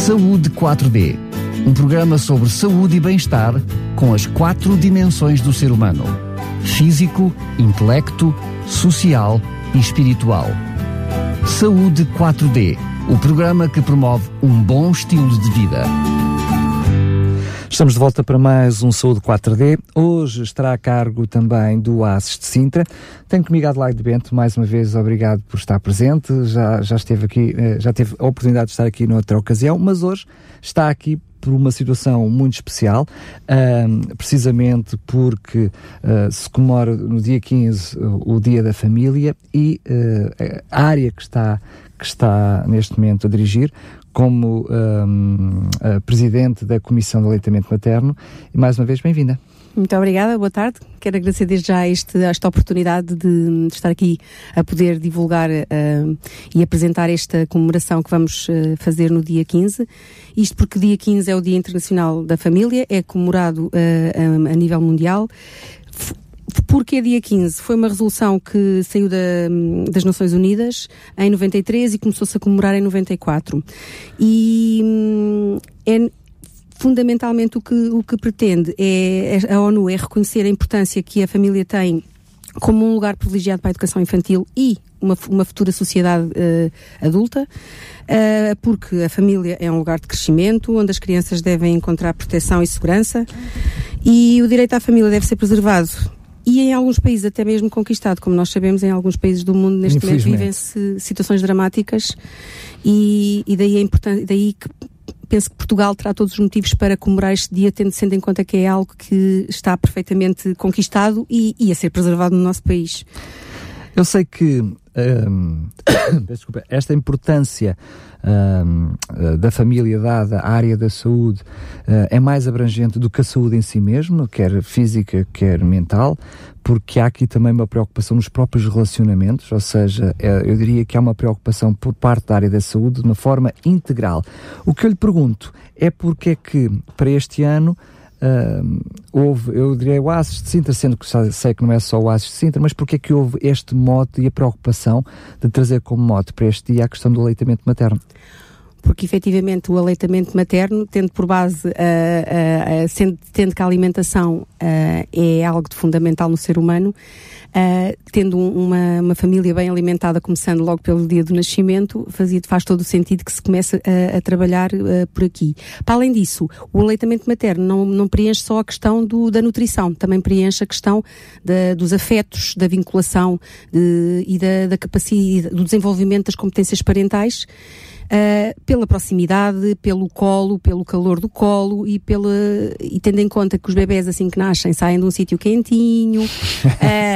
Saúde 4D, um programa sobre saúde e bem-estar com as quatro dimensões do ser humano: físico, intelecto, social e espiritual. Saúde 4D, o programa que promove um bom estilo de vida. Estamos de volta para mais um Saúde 4D. Hoje estará a cargo também do ASES de Sintra. Tenho comigo Adelaide Bento, mais uma vez obrigado por estar presente. Já, já esteve aqui, eh, já teve a oportunidade de estar aqui noutra ocasião, mas hoje está aqui por uma situação muito especial, precisamente porque uh, se comemora no dia 15 o, o Dia da Família e uh, a área que está, que está neste momento a dirigir como um, presidente da Comissão de Aleitamento Materno. E mais uma vez, bem-vinda. Muito obrigada, boa tarde. Quero agradecer desde já este, esta oportunidade de, de, estar aqui a poder divulgar uh, e apresentar esta comemoração que vamos uh, fazer no dia 15. Isto porque dia 15 é o Dia Internacional da Família, é comemorado uh, a, a nível mundial. Porquê dia 15? Foi uma resolução que saiu da, das Nações Unidas em 93 e começou-se a comemorar em 94. E hum, é, fundamentalmente o que, o que pretende é, é, a ONU é reconhecer a importância que a família tem como um lugar privilegiado para a educação infantil e uma, uma futura sociedade uh, adulta, uh, porque a família é um lugar de crescimento, onde as crianças devem encontrar proteção e segurança, e o direito à família deve ser preservado e em alguns países até mesmo conquistado, como nós sabemos, em alguns países do mundo neste momento vivem-se situações dramáticas e, e daí é importante, daí que penso que Portugal terá todos os motivos para comemorar este dia, tendo sendo em conta que é algo que está perfeitamente conquistado e, e a ser preservado no nosso país. Eu sei que um, desculpa, esta importância um, da família dada à área da saúde uh, é mais abrangente do que a saúde em si mesmo, quer física, quer mental, porque há aqui também uma preocupação nos próprios relacionamentos, ou seja, é, eu diria que há uma preocupação por parte da área da saúde de uma forma integral. O que eu lhe pergunto é porque é que para este ano Uh, houve, eu diria o Ases de Sintra, sendo que sei que não é só o Ases de Sintra, mas porque é que houve este mote e a preocupação de trazer como mote para este dia a questão do aleitamento materno? Porque efetivamente o aleitamento materno, tendo por base, uh, uh, sendo, tendo que a alimentação é algo de fundamental no ser humano, tendo uma, uma, família bem alimentada, começando logo pelo dia do nascimento, fazia, faz todo o sentido que se comece a, a trabalhar por aqui. Para além disso, o aleitamento materno não, não preenche só a questão do, da nutrição, também preenche a questão da, dos afetos, da vinculação de, e da, da capacidade, do desenvolvimento das competências parentais uh, pela proximidade, pelo colo, pelo calor do colo e, pela, e tendo em conta que os bebés assim que nascem saem de um sítio quentinho, uh,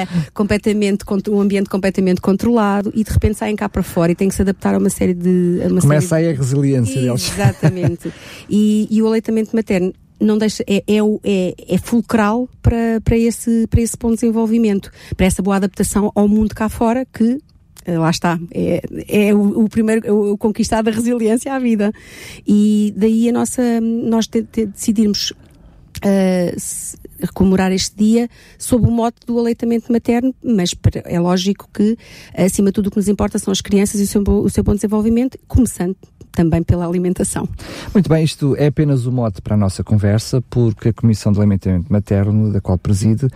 completamente, um ambiente completamente controlado e de repente saem cá para fora e têm que se adaptar a uma série de... Uma Começa série aí a resiliência deles. Exatamente. e, e o aleitamento materno não deixa, é, é, é, é, fulcral para, para, esse, para esse bom desenvolvimento, para essa boa adaptação ao mundo cá fora que lá está, é, é o, o, primeiro, o, conquistar da resiliência à vida. E daí a nossa, nós te, te, decidirmos uh, comemorar este dia sob o mote do aleitamento materno, mas é lógico que, acima de tudo, o que nos importa são as crianças e o seu, o seu bom desenvolvimento, começando também pela alimentação. Muito bem, isto é apenas o mote para a nossa conversa, porque a Comissão de Alimentamento Materno, da qual preside, uh,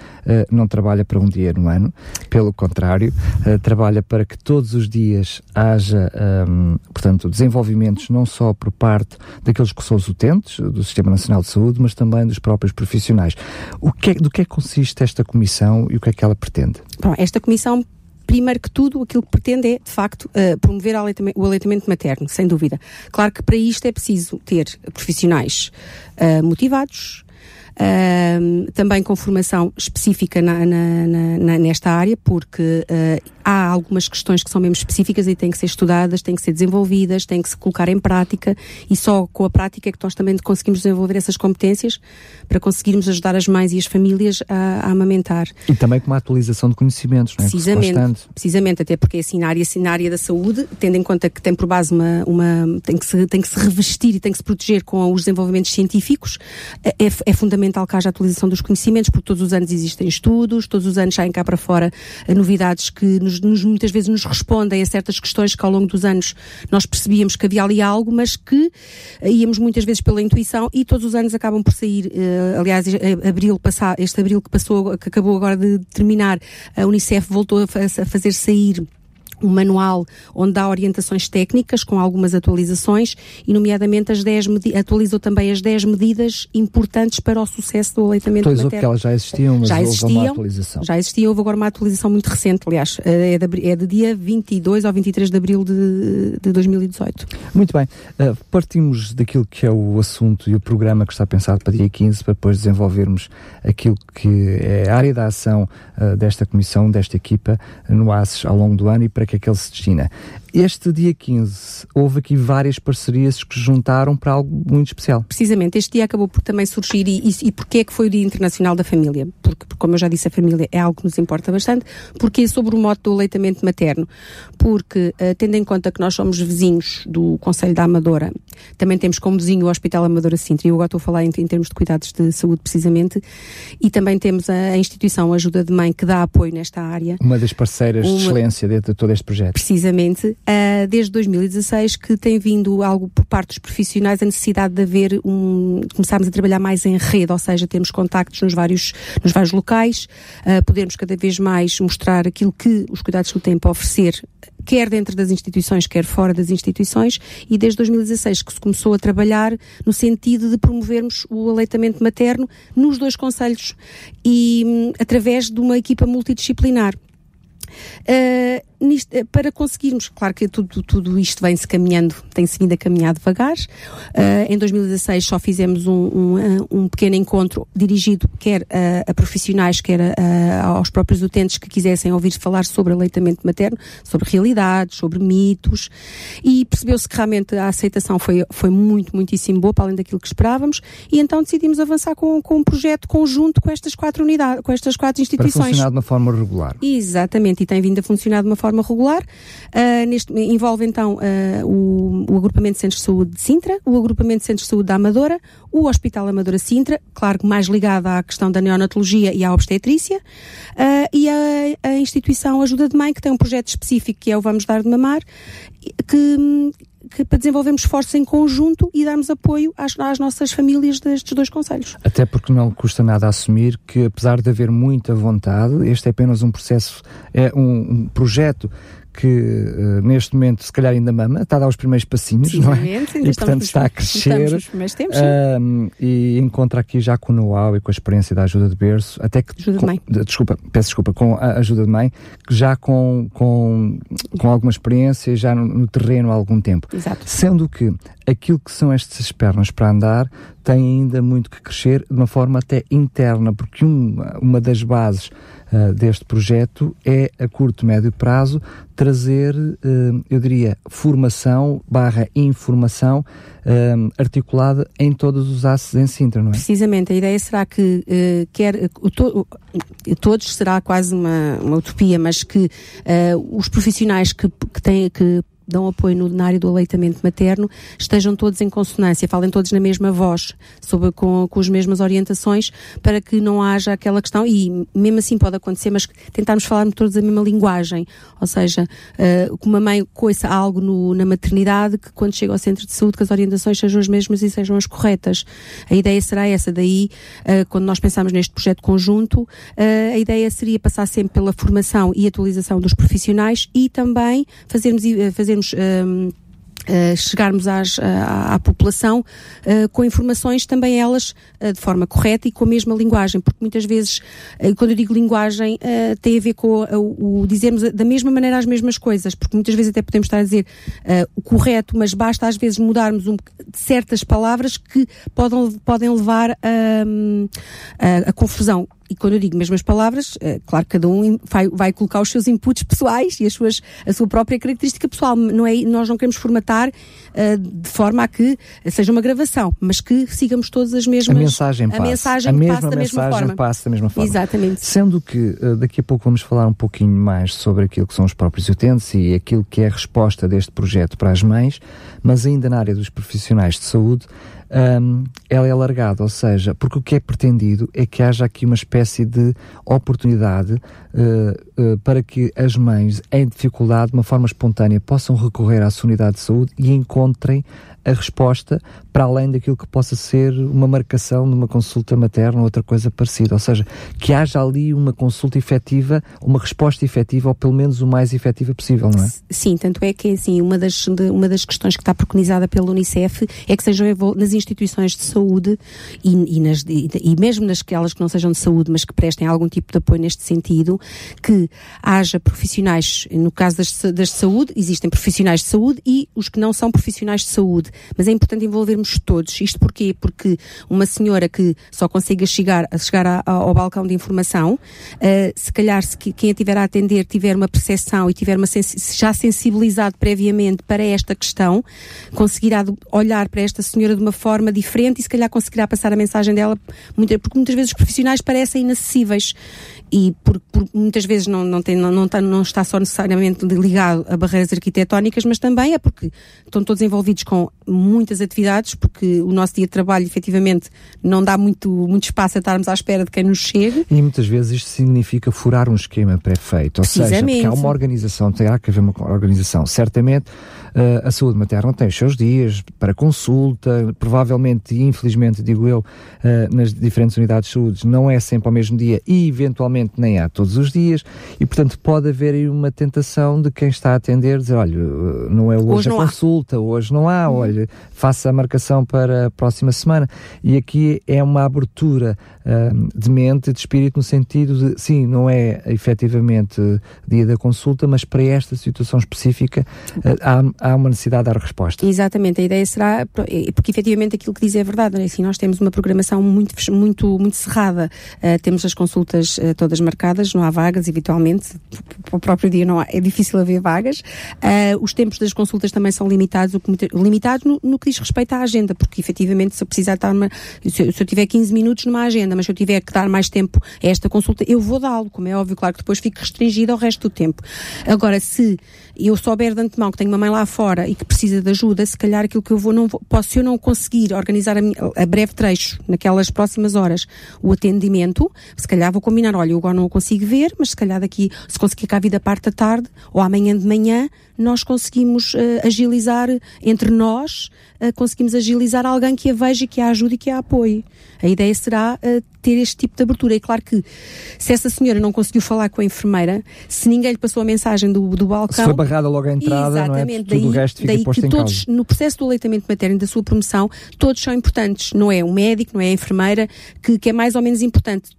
não trabalha para um dia no ano, pelo contrário, uh, trabalha para que todos os dias haja, ehm, portanto, desenvolvimentos não só por parte daqueles que são os utentes do Sistema Nacional de Saúde, mas também dos próprios profissionais. O que é, do que é que consiste esta comissão e o que é que ela pretende? Bom, esta comissão primeiro que tudo, aquilo que pretende é, de facto, uh, promover o aleitamento materno, sem dúvida. Claro que para isto é preciso ter profissionais uh, motivados, uh, também com formação específica na, na, na, nesta área, porque uh, há algumas questões que são mesmo específicas e têm que ser estudadas, têm que ser desenvolvidas, têm que se colocar em prática e só com a prática é que nós também conseguimos desenvolver essas competências para conseguirmos ajudar as mães e as famílias a, a amamentar. E também com uma atualização de conhecimentos, não é? Precisamente, precisamente, até porque assim na área, assim, na área da saúde, tendo em conta que tem por base uma, uma tem, que se, tem que se revestir e tem que se proteger com os desenvolvimentos científicos, é, é fundamental que haja atualização dos conhecimentos, porque todos os anos existem estudos, todos os anos saem cá para fora novidades que nos nos, muitas vezes nos respondem a certas questões que ao longo dos anos nós percebíamos que havia ali algo, mas que uh, íamos muitas vezes pela intuição e todos os anos acabam por sair, uh, aliás, abril passar, este abril que passou, que acabou agora de terminar, a Unicef voltou a fazer sair um manual onde dá orientações técnicas com algumas atualizações e nomeadamente as 10 atualizou também as 10 medidas importantes para o sucesso do aleitamento atualizou materno. porque elas já existiam, mas já existiam, houve uma atualização. Já existiam, houve agora uma atualização muito recente, aliás, eh, é de, é de dia 22 ao 23 de abril de, de 2018. Muito bem, uh, partimos daquilo que é o assunto e o programa que está pensado para dia 15 para depois desenvolvermos aquilo que é a área da ação desta comissão, desta equipa no ACES ao longo do ano e para que é que ele se destina. Este dia 15, houve aqui várias parcerias que juntaram para algo muito especial. Precisamente, este dia acabou por também surgir, e, e, e porquê é que foi o Dia Internacional da Família? Porque, como eu já disse, a família é algo que nos importa bastante, porque é sobre o modo do aleitamento materno. Porque, uh, tendo em conta que nós somos vizinhos do Conselho da Amadora, também temos como vizinho o Hospital Amadora Sintra, e eu agora estou a falar em, em termos de cuidados de saúde precisamente, e também temos a, a, instituição Ajuda de Mãe que dá apoio nesta área. Uma das parceiras Uma... de excelência dentro de todo este projeto. Precisamente uh, desde 2016 que tem vindo algo por parte dos profissionais a necessidade de haver um começarmos a trabalhar mais em rede, ou seja, temos contactos nos vários nos vários locais, uh, podermos cada vez mais mostrar aquilo que os cuidados do tempo oferecer quer dentro das instituições, quer fora das instituições, e desde 2016 que se começou a trabalhar no sentido de promovermos o aleitamento materno nos dois conselhos e um, através de uma equipa multidisciplinar. Uh, nisto, eh, para conseguirmos, claro que tudo, tudo isto vem-se caminhando, tem-se vindo a caminhar devagar. Uh, em 2016 só fizemos um, um, eh, um pequeno encontro dirigido quer a, a profissionais, quer a, a, aos próprios utentes que quisessem ouvir falar sobre aleitamento materno, sobre realidades, sobre mitos, e percebeu-se que realmente a aceitação foi, foi muito, muitíssimo boa, para além daquilo que esperávamos, e então decidimos avançar com, com um projeto conjunto com estas quatro unidades, com estas quatro instituições. Para funcionar de uma forma regular. Exatamente, e tem vindo a funcionar de uma forma forma regular. Uh, neste, envolve então uh, o, o, agrupamento de centros de saúde de Sintra, o agrupamento de centros de saúde da Amadora, o Hospital Amadora Sintra, claro que mais ligado à questão da neonatologia e à obstetrícia, uh, e a, a, instituição Ajuda de Mãe, que tem um projeto específico que é o Vamos Dar de Mamar, que, que, para desenvolvermos esforços em conjunto e darmos apoio às, às, nossas famílias destes dois conselhos. Até porque não custa nada assumir que, apesar de haver muita vontade, este é apenas um processo, é um, um projeto que uh, neste momento se calhar ainda mama, está a dar os primeiros passinhos, Sim, não é? E portanto está a crescer uh, e encontra aqui já com o know-how e com a experiência da ajuda de berço, até que ajuda com, de mãe. desculpa, peço desculpa, com a ajuda de mãe, já com, com, com alguma experiência, já no, no terreno há algum tempo. Exato. Sendo que aquilo que são estas pernas para andar tem ainda muito que crescer de uma forma até interna, porque uma, uma das bases uh, deste projeto é, a curto, médio prazo, trazer, uh, eu diria, formação barra informação uh, articulada em todos os ACES em Sintra, não é? Precisamente, a ideia será que quer to, todos, será quase uma, uma utopia, mas que os profissionais que, que têm que dão apoio no, na área do aleitamento materno estejam todos em consonância, falem todos na mesma voz, sobre, com, com as mesmas orientações, para que não haja aquela questão, e mesmo assim pode acontecer, mas tentarmos falar todos a mesma linguagem, ou seja, uh, que uma mãe coiça algo no, na maternidade, que quando chega ao centro de saúde que as orientações sejam as mesmas e sejam as corretas. A ideia será essa, daí, uh, quando nós pensamos neste projeto conjunto, uh, a ideia seria passar sempre pela formação e atualização dos profissionais e também fazermos, fazermos um, Uh, chegarmos às, à, à, população uh, com informações também elas uh, de forma correta e com a mesma linguagem, porque muitas vezes, quando eu digo linguagem, tem a ver com o, o, dizermos da mesma maneira as mesmas coisas, porque muitas vezes até podemos estar a dizer o correto, mas basta às vezes mudarmos um, certas palavras que podem, podem levar a, hum, a, a confusão e quando eu digo mesmas palavras, é, claro que cada um vai, vai, colocar os seus inputs pessoais e as suas, a sua própria característica pessoal. Não é, nós não queremos formatar uh, de forma a que seja uma gravação, mas que sigamos todas as mesmas. A mensagem a passa. Mensagem a mesma passa da mensagem mesma forma. passa da mesma forma. Exatamente. Sendo que uh, daqui a pouco vamos falar um pouquinho mais sobre aquilo que são os próprios utentes e aquilo que é a resposta deste projeto para as mães, mas ainda na área dos profissionais de saúde um, ela é alargada, ou seja, porque o que é pretendido é que haja aqui uma espécie de oportunidade uh, uh, para que as mães em dificuldade, de uma forma espontânea, possam recorrer à sua unidade de saúde e encontrem a resposta para além daquilo que possa ser uma marcação numa consulta materna ou outra coisa parecida. Ou seja, que haja ali uma consulta efetiva, uma resposta efetiva, ou pelo menos o mais efetiva possível, não é? Sim, tanto é que assim, uma das, uma das questões que está preconizada pela Unicef é que sejam nas instituições de saúde e, e, nas, e, e mesmo nasquelas que não sejam de saúde, mas que prestem algum tipo de apoio neste sentido, que haja profissionais, no caso das, das de saúde, existem profissionais de saúde e os que não são profissionais de saúde, mas é importante envolvermos todos. Isto porquê? Porque uma senhora que só consiga chegar, chegar a, a, ao balcão de informação, uh, se calhar se quem a tiver a atender tiver uma percepção e tiver uma já sensibilizado previamente para esta questão, conseguirá olhar para esta senhora de uma forma diferente e se calhar conseguirá passar a mensagem dela, porque muitas vezes os profissionais parecem inacessíveis e por, por, muitas vezes não, não, tem, não, não, está, não está só necessariamente ligado a barreiras arquitetónicas, mas também é porque estão todos envolvidos com muitas atividades, porque o nosso dia de trabalho efetivamente não dá muito, muito espaço a estarmos à espera de quem nos chegue. E muitas vezes isto significa furar um esquema pré-feito, ou seja, porque há uma organização, terá que haver uma organização. Certamente a saúde materna tem os seus dias para consulta, provavelmente e infelizmente, digo eu, uh, nas diferentes unidades de saúde não é sempre ao mesmo dia e eventualmente nem há todos os dias e, portanto, pode haver aí uma tentação de quem está a atender dizer, olha, não é hoje, hoje a consulta, há. hoje não há, uhum. olha, faça a marcação para a próxima semana. E aqui é uma abertura uh, de mente, de espírito, no sentido de, sim, não é efetivamente dia da consulta, mas para esta situação específica uh, há, há uma necessidade de dar resposta. Exatamente, a ideia será, porque efetivamente aquilo que diz é verdade, é? assim, nós temos uma programação muito, muito, muito cerrada, uh, temos as consultas uh, todas marcadas, não há vagas, eventualmente, para o próprio dia não há, é difícil haver vagas. Uh, os tempos das consultas também são limitados, o que, limitados no, no, que diz respeito à agenda, porque efetivamente se eu precisar estar uma, se, eu, se eu tiver 15 minutos numa agenda, mas se eu tiver que dar mais tempo a esta consulta, eu vou dá-lo, como é óbvio, claro que depois fico restringido ao resto do tempo. Agora, se eu souber de antemão que tenho uma mãe lá fora e que precisa de ajuda, se calhar aquilo que eu vou, não vou, posso, se eu não conseguir organizar a, minha, a breve trecho, naquelas próximas horas, o atendimento, se calhar vou combinar, olha, eu agora não consigo ver, mas se calhar daqui, se conseguir cá a vida parte da tarde, ou amanhã de manhã, nós conseguimos uh, agilizar entre nós, uh, conseguimos agilizar alguém que a veja, que a ajude e que a apoie. A ideia será uh, ter este tipo de abertura. É claro que se essa senhora não conseguiu falar com a enfermeira, se ninguém lhe passou a mensagem do, do balcão. Se foi barrada logo à entrada, exatamente, não é? Tudo daí, o resto fica daí posto que todos, no processo do aleitamento materno e da sua promoção, todos são importantes. Não é o médico, não é a enfermeira, que, que é mais ou menos importante.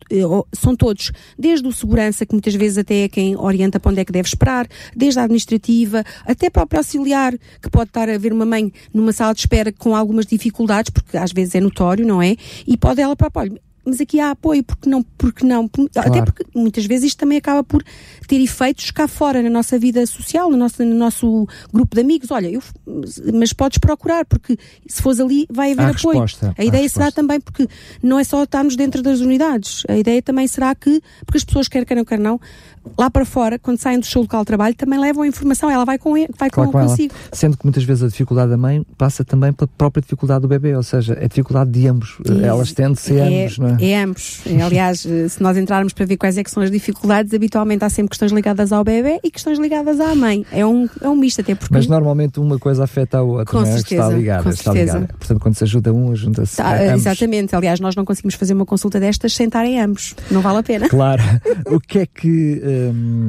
São todos. Desde o segurança, que muitas vezes até é quem orienta para onde é que deve esperar, desde a administrativa, até para o auxiliar, que pode estar a ver uma mãe numa sala de espera com algumas dificuldades, porque às vezes é notório, não é? E pode ela para olha, mas aqui há apoio, porque não, porque não, claro. até porque muitas vezes isto também acaba por ter efeitos cá fora na nossa vida social, no nosso, no nosso grupo de amigos. Olha, eu, mas podes procurar, porque se fores ali vai haver há apoio. Resposta, a ideia será também, porque não é só estarmos dentro das unidades, a ideia também será que, porque as pessoas quer queiram, quer não, lá para fora, quando saem do seu local de trabalho, também levam a informação, ela vai com ele, vai claro, com, com consigo. Sendo que muitas vezes a dificuldade da mãe passa também pela própria dificuldade do bebê, ou seja, é a dificuldade de ambos. E, Elas tendem-se é, ambos, não é? É ambos. Aliás, se nós entrarmos para ver quais é que são as dificuldades, habitualmente há sempre questões ligadas ao bebê e questões ligadas à mãe. É um, é um misto até porque... Mas normalmente uma coisa afeta a outra, com não é? Certeza, está ligada, com está certeza. ligada. Portanto, quando se ajuda um, ajuda-se tá, Exatamente. Aliás, nós não conseguimos fazer uma consulta destas sem estarem ambos. Não vale a pena. Claro. o que é que hum,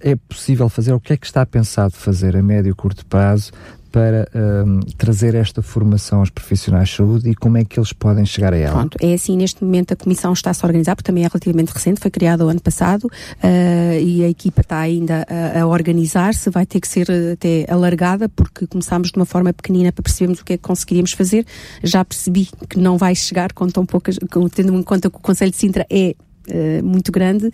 é possível fazer? O que é que está pensado fazer a médio e curto prazo para um, trazer esta formação aos profissionais de saúde e como é que eles podem chegar a ela? Pronto, é assim, neste momento a comissão está-se a organizar, porque também é relativamente recente, foi criada o ano passado uh, e a equipa está ainda a, a organizar-se, vai ter que ser até alargada, porque começámos de uma forma pequenina para percebermos o que é que conseguiríamos fazer. Já percebi que não vai chegar com tão poucas, tendo em conta que o Conselho de Sintra é Uh, muito grande.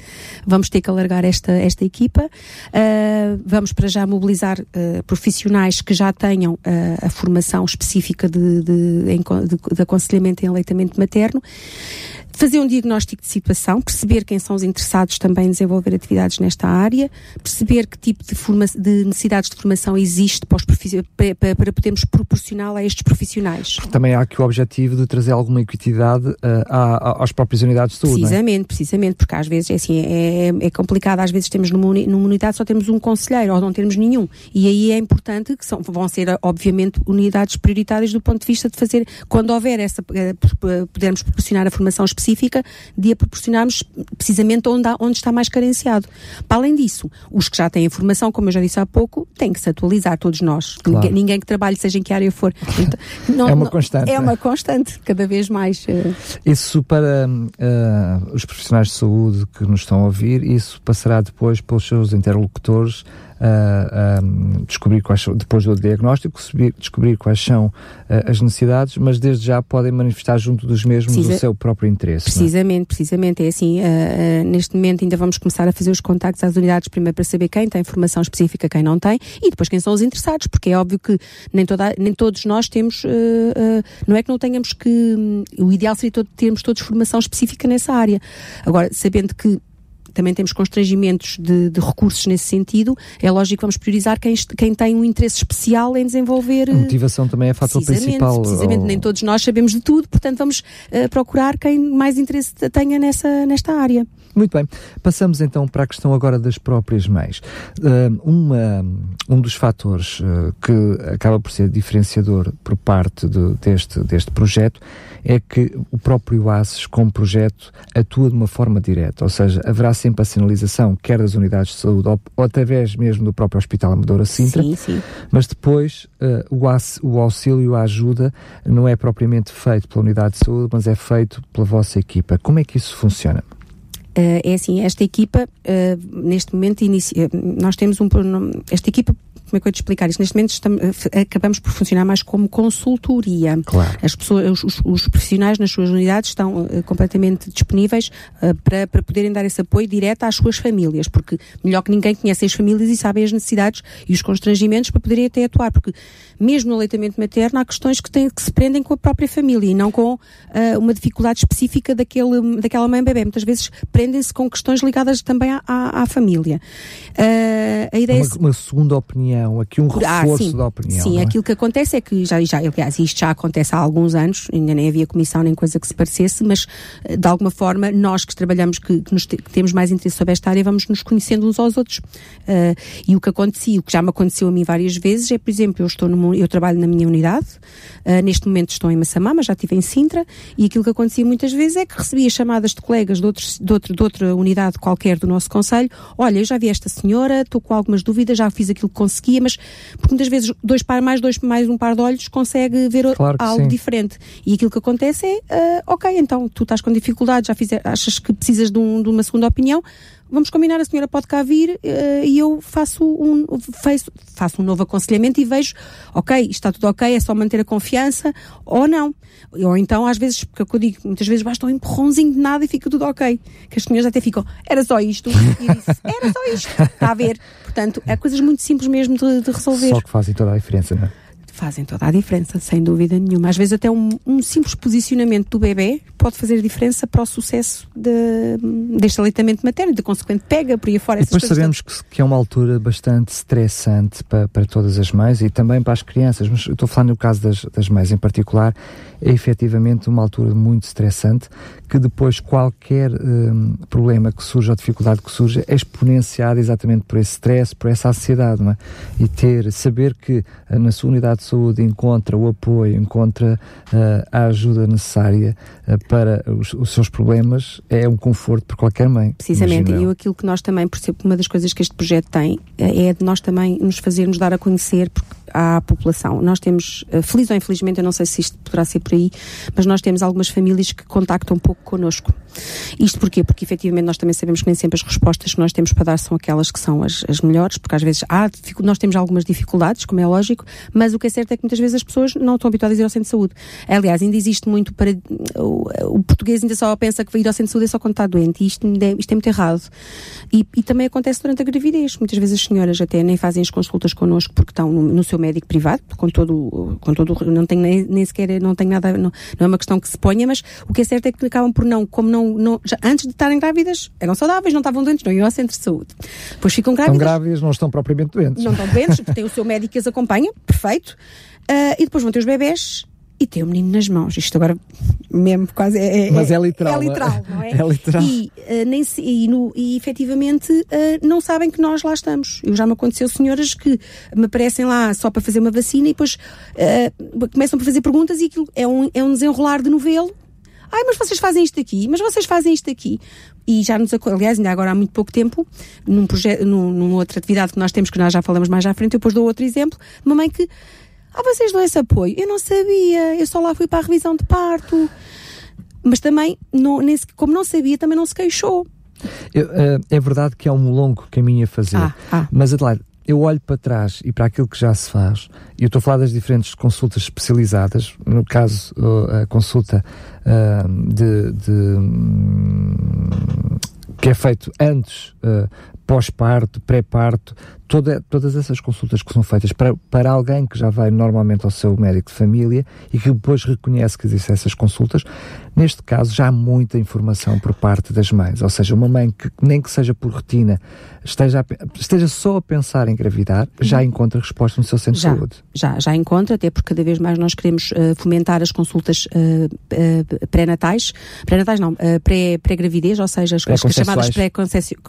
Vamos ter que alargar esta, esta equipa. Uh, vamos para já mobilizar uh, profissionais que já tenham a formação específica de, de, de, de, aconselhamento em aleitamento materno. Fazer um diagnóstico de situação, perceber quem são os interessados também em desenvolver atividades nesta área, perceber que tipo de, forma, de necessidades de formação existe para, para, para podermos proporcioná-la a estes profissionais. Também há aqui o objetivo de trazer alguma equidade uh, às próprias unidades de saúde. É? Precisamente, é? precisamente, porque às vezes é assim, é, é complicado, às vezes temos numa, numa unidade só temos um conselheiro ou não temos nenhum. E aí é importante que são, vão ser, obviamente, unidades prioritárias do ponto de vista de fazer, quando houver essa, eh, pudermos proporcionar a formação específica, de a proporcionarmos precisamente onde, há, onde está mais carenciado. Para além disso, os que já têm a formação, como eu já disse há pouco, têm que se atualizar, todos nós. Claro. Ninguém, ninguém, que trabalhe, seja em que área for. Então, não, é uma não, constante. É uma constante, cada vez mais. Uh... Isso para uh, os profissionais de saúde que nos estão a ouvir, isso passará depois pelos seus interlocutores uh, descobrir quais são, depois do diagnóstico, descobrir quais são uh, as necessidades, mas desde já podem manifestar junto dos mesmos Precisa, o seu próprio interesse. É? Precisamente, é? precisamente. É assim, uh, neste momento ainda vamos começar a fazer os contactos às unidades, primeiro para saber quem tem informação específica, quem não tem, e depois quem são os interessados, porque é óbvio que nem, toda, nem todos nós temos, não é que não tenhamos que, um, o ideal seria todo, termos todos formação específica nessa área. Agora, sabendo que também temos constrangimentos de, de, recursos nesse sentido, é lógico que vamos priorizar quem, quem tem um interesse especial em desenvolver. A motivação também é fator principal. Precisamente, ou... nem todos nós sabemos de tudo, portanto vamos uh, procurar quem mais interesse tenha nessa, nesta área. Muito bem, passamos então para a questão agora das próprias mães. Uh, uma, um dos fatores uh, que acaba por ser diferenciador por parte de, deste, deste projeto é que o próprio ACES, como projeto, atua de uma forma direta, ou seja, haverá sempre a sinalização, quer das unidades de saúde ou, ou através mesmo do próprio Hospital Amadora Sintra, sim, sim. mas depois uh, o, o auxílio, a ajuda, não é propriamente feito pela unidade de saúde, mas é feito pela vossa equipa. Como é que isso funciona? Uh, é assim, esta equipa, uh, neste momento, inicia, nós temos um. Esta equipa como é que eu te explicar isto? Neste momento estamos, eh, acabamos por funcionar mais como consultoria. Claro. As pessoas, os, os profissionais nas suas unidades estão uh, completamente disponíveis uh, para, para poderem dar esse apoio direto às suas famílias, porque melhor que ninguém conhece as famílias e sabem as necessidades e os constrangimentos para poderem até atuar, porque mesmo no aleitamento materno há questões que, têm, que se prendem com a própria família e não com uh, uma dificuldade específica daquele, daquela mãe bebê. Muitas vezes prendem-se com questões ligadas também à, à, à família. a ideia uma, é... uma segunda opinião opinião, aqui um ah, reforço sim, da opinião. Sim, é? aquilo que acontece é que, já, já, aliás, isto já acontece há alguns anos, ainda nem havia comissão nem coisa que se parecesse, mas eh, de alguma forma nós que trabalhamos, que, que, nos, que temos mais interesse sobre esta área, vamos nos conhecendo uns aos outros. Uh, e o que acontecia, o que já me aconteceu a mim várias vezes, é, por exemplo, eu, estou numa, eu trabalho na minha unidade, uh, neste momento estou em Massamá, mas já estive em Sintra, e aquilo que acontecia muitas vezes é que recebia chamadas de colegas de, outros, de, outro, de outra unidade qualquer do nosso Conselho, olha, eu já vi esta senhora, estou com algumas dúvidas, já fiz aquilo que mas porque muitas vezes dois par, mais dois mais um par de olhos consegue ver claro algo sim. diferente. E aquilo que acontece é, uh, ok, então tu estás com dificuldade, já fizer, achas que precisas de, um, de uma segunda opinião, vamos combinar, a senhora pode cá vir uh, e eu faço um, faço, faço um novo aconselhamento e vejo, ok, está tudo ok, é só manter a confiança, ou não. Ou então, às vezes, porque eu digo, muitas vezes basta um empurrãozinho de nada e fica tudo ok. Que as senhoras até ficam, era só isto. E disse, era só isto. Está a ver? Portanto, é coisas muito simples mesmo de, de resolver. Só que fazem toda a diferença, não é? fazem toda a diferença, sem dúvida nenhuma. Às vezes até um, um simples posicionamento do bebê pode fazer diferença para o sucesso de, deste aleitamento materno, de consequente pega por aí fora. E depois sabemos que, que, é uma altura bastante estressante para, para todas as mães e também para as crianças, mas eu estou falando no caso das, das mães em particular, é efetivamente uma altura muito estressante que depois qualquer um, problema que surja ou dificuldade que surja é exponenciada exatamente por esse stress, por essa ansiedade, é? E ter, saber que uh, na sua unidade de saúde encontra o apoio, encontra uh, a ajuda necessária uh, para os, os, seus problemas é um conforto para qualquer mãe. Precisamente, e aquilo que nós também, por uma das coisas que este projeto tem é de nós também nos fazermos dar a conhecer, porque à população. Nós temos, eh, feliz ou infelizmente, eu não sei se isto poderá ser por aí, mas nós temos algumas famílias que contactam um pouco connosco. Isto porquê? Porque efetivamente nós também sabemos que nem sempre as respostas que nós temos para dar são aquelas que são as, as melhores, porque às vezes há, nós temos algumas dificuldades, como é lógico, mas o que é certo é que muitas vezes as pessoas não estão habituadas a ir ao centro de saúde. Aliás, ainda existe muito para. O, o português ainda só pensa que ir ao centro de saúde é só quando está doente, e isto, é, isto é muito errado. E, e, também acontece durante a gravidez. Muitas vezes as senhoras até nem fazem as consultas connosco porque estão no, no seu médico privado, com todo, com todo não tem nem, nem sequer, não tem nada, não, não, é uma questão que se ponha, mas o que é certo é que acabam por não, como não, não já, antes de estarem grávidas, eram saudáveis, não estavam doentes, não iam ao centro de saúde. Depois ficam grávidas. Estão grávidas, não estão propriamente doentes. Não estão doentes, têm o seu médico que as acompanha, perfeito. Uh, e depois vão ter os bebés e tem o menino nas mãos. Isto agora mesmo quase é, é Mas é literal. É literal, não é? É literal. E, uh, nem se, e, no, e efetivamente uh, não sabem que nós lá estamos. Eu já me aconteceu senhoras que me aparecem lá só para fazer uma vacina e depois uh, começam a fazer perguntas e aquilo é um, é um desenrolar de novelo. Ai, mas vocês fazem isto aqui, mas vocês fazem isto aqui. E já nos aliás, ainda agora há muito pouco tempo, num projeto, num, numa outra atividade que nós temos, que nós já falamos mais à frente, eu depois dou outro exemplo, uma mãe que ah, vocês dão esse apoio? Eu não sabia, eu só lá fui para a revisão de parto. Mas também, não, nesse, como não sabia, também não se queixou. Eu, uh, é verdade que é um longo caminho a fazer, ah, ah. mas Adelaide, eu olho para trás e para aquilo que já se faz, e eu estou a falar das diferentes consultas especializadas, no caso, uh, a consulta uh, de, de um, que é feito antes, pós-parto, pré-parto, toda, todas essas consultas que são feitas para, para alguém que já vai normalmente ao seu médico de família e que depois reconhece que existem essas consultas, neste caso já há muita informação por parte das mães. Ou seja, uma mãe que, nem que seja por rotina, esteja, esteja só a pensar em engravidar, já uhum. encontra resposta no seu centro já, de saúde. Já, já encontra, até porque cada vez mais nós queremos uh, fomentar as consultas uh, uh, pré-natais, pré-natais não, pré-gravidez, ou seja, as, as chamadas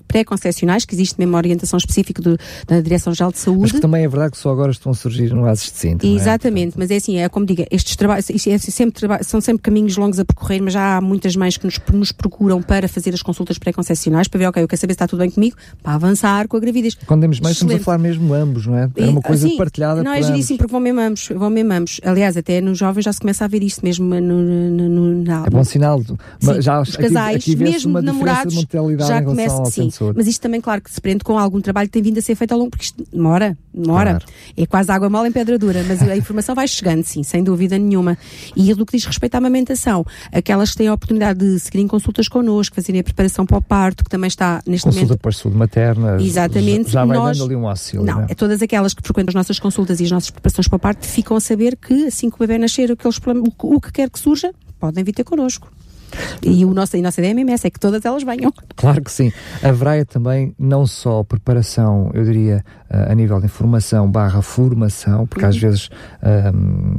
pré-concepcionais, que existe mesmo uma orientação específica do, da Direção-Geral de Saúde. Mas que também é verdade que só agora estão a surgir no Ases de Sintra. É? Exatamente, é? mas é assim, é como diga, estes trabalhos, é sempre são sempre caminhos longos a percorrer, mas já há muitas mães que nos, nos procuram para fazer as consultas pré-concepcionais, para ver, ok, eu quero saber se está tudo bem comigo, para avançar com a gravidez. Quando temos mães, estamos a falar mesmo ambos, não é? É uma coisa assim, partilhada Não, é giríssimo, porque vão mesmo ambos, vão mesmo ambos. Aliás, até nos jovens já se começa a ver isso mesmo no, no, no na, É bom sinal. Sim, já, os casais, aqui, aqui mesmo namorados, já começa, sim. Mas isto também, claro, que se prende com algum trabalho que tem vindo a ser feito ao longo, porque isto demora, demora. Claro. É quase água mole em pedra dura, mas a informação vai chegando, sim, sem dúvida nenhuma. E do que diz respeito à amamentação, aquelas que têm a oportunidade de seguirem consultas connosco, fazerem a preparação para o parto, que também está neste Consulta momento. para a saúde materna. Exatamente. Já vai nós, dando ali um auxílio. Não, né? é todas aquelas que frequentam as nossas consultas e as nossas preparações para o parto ficam a saber que assim que o bebê nascer, aqueles problemas, o, que quer que surja, podem vir ter connosco. E o nosso, a nossa ideia é que todas elas venham. Claro que sim. Haverá também não só preparação, eu diria, a nível de informação barra formação, porque uhum. às vezes um,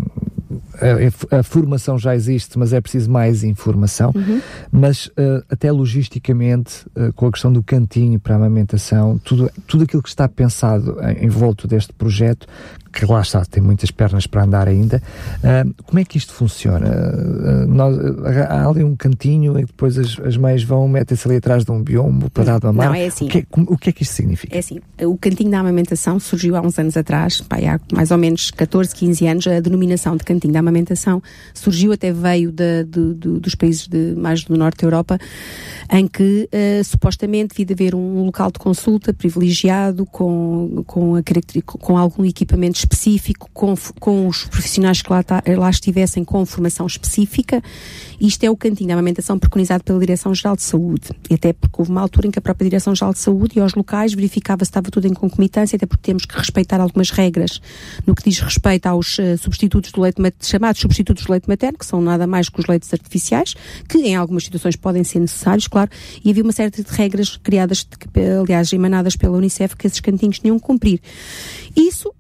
a, a, formação já existe, mas é preciso mais informação, uhum. mas uh, até logisticamente, uh, com a questão do cantinho para a amamentação, tudo, tudo aquilo que está pensado em, em volta deste projeto, que lá está, tem muitas pernas para andar ainda. Uh, como é que isto funciona? Uh, nós, há ali um cantinho e depois as, as mães vão, metem-se ali atrás de um biombo para dar de mamar. Não, é assim. O que, é, o que é que isto significa? É assim, o cantinho da amamentação surgiu há uns anos atrás, pá, há mais ou menos 14, 15 anos, a denominação de cantinho da amamentação surgiu, até veio de, de, de, dos países mais do norte da Europa, em que uh, supostamente devia haver um local de consulta privilegiado com, com, a, com algum equipamento específico, com, com os profissionais que lá, lá estivessem com formação específica. Isto é o cantinho da amamentação preconizado pela Direção-Geral de Saúde. E até porque houve uma altura em que a própria Direção-Geral de Saúde e aos locais verificava se estava tudo em concomitância, até porque temos que respeitar algumas regras no que diz respeito aos uh, substitutos do leite chamados substitutos do leite materno, que são nada mais que os leites artificiais, que em algumas situações podem ser necessários, claro, e havia uma série de regras criadas, aliás, emanadas pela Unicef, que esses cantinhos tinham que cumprir. Isso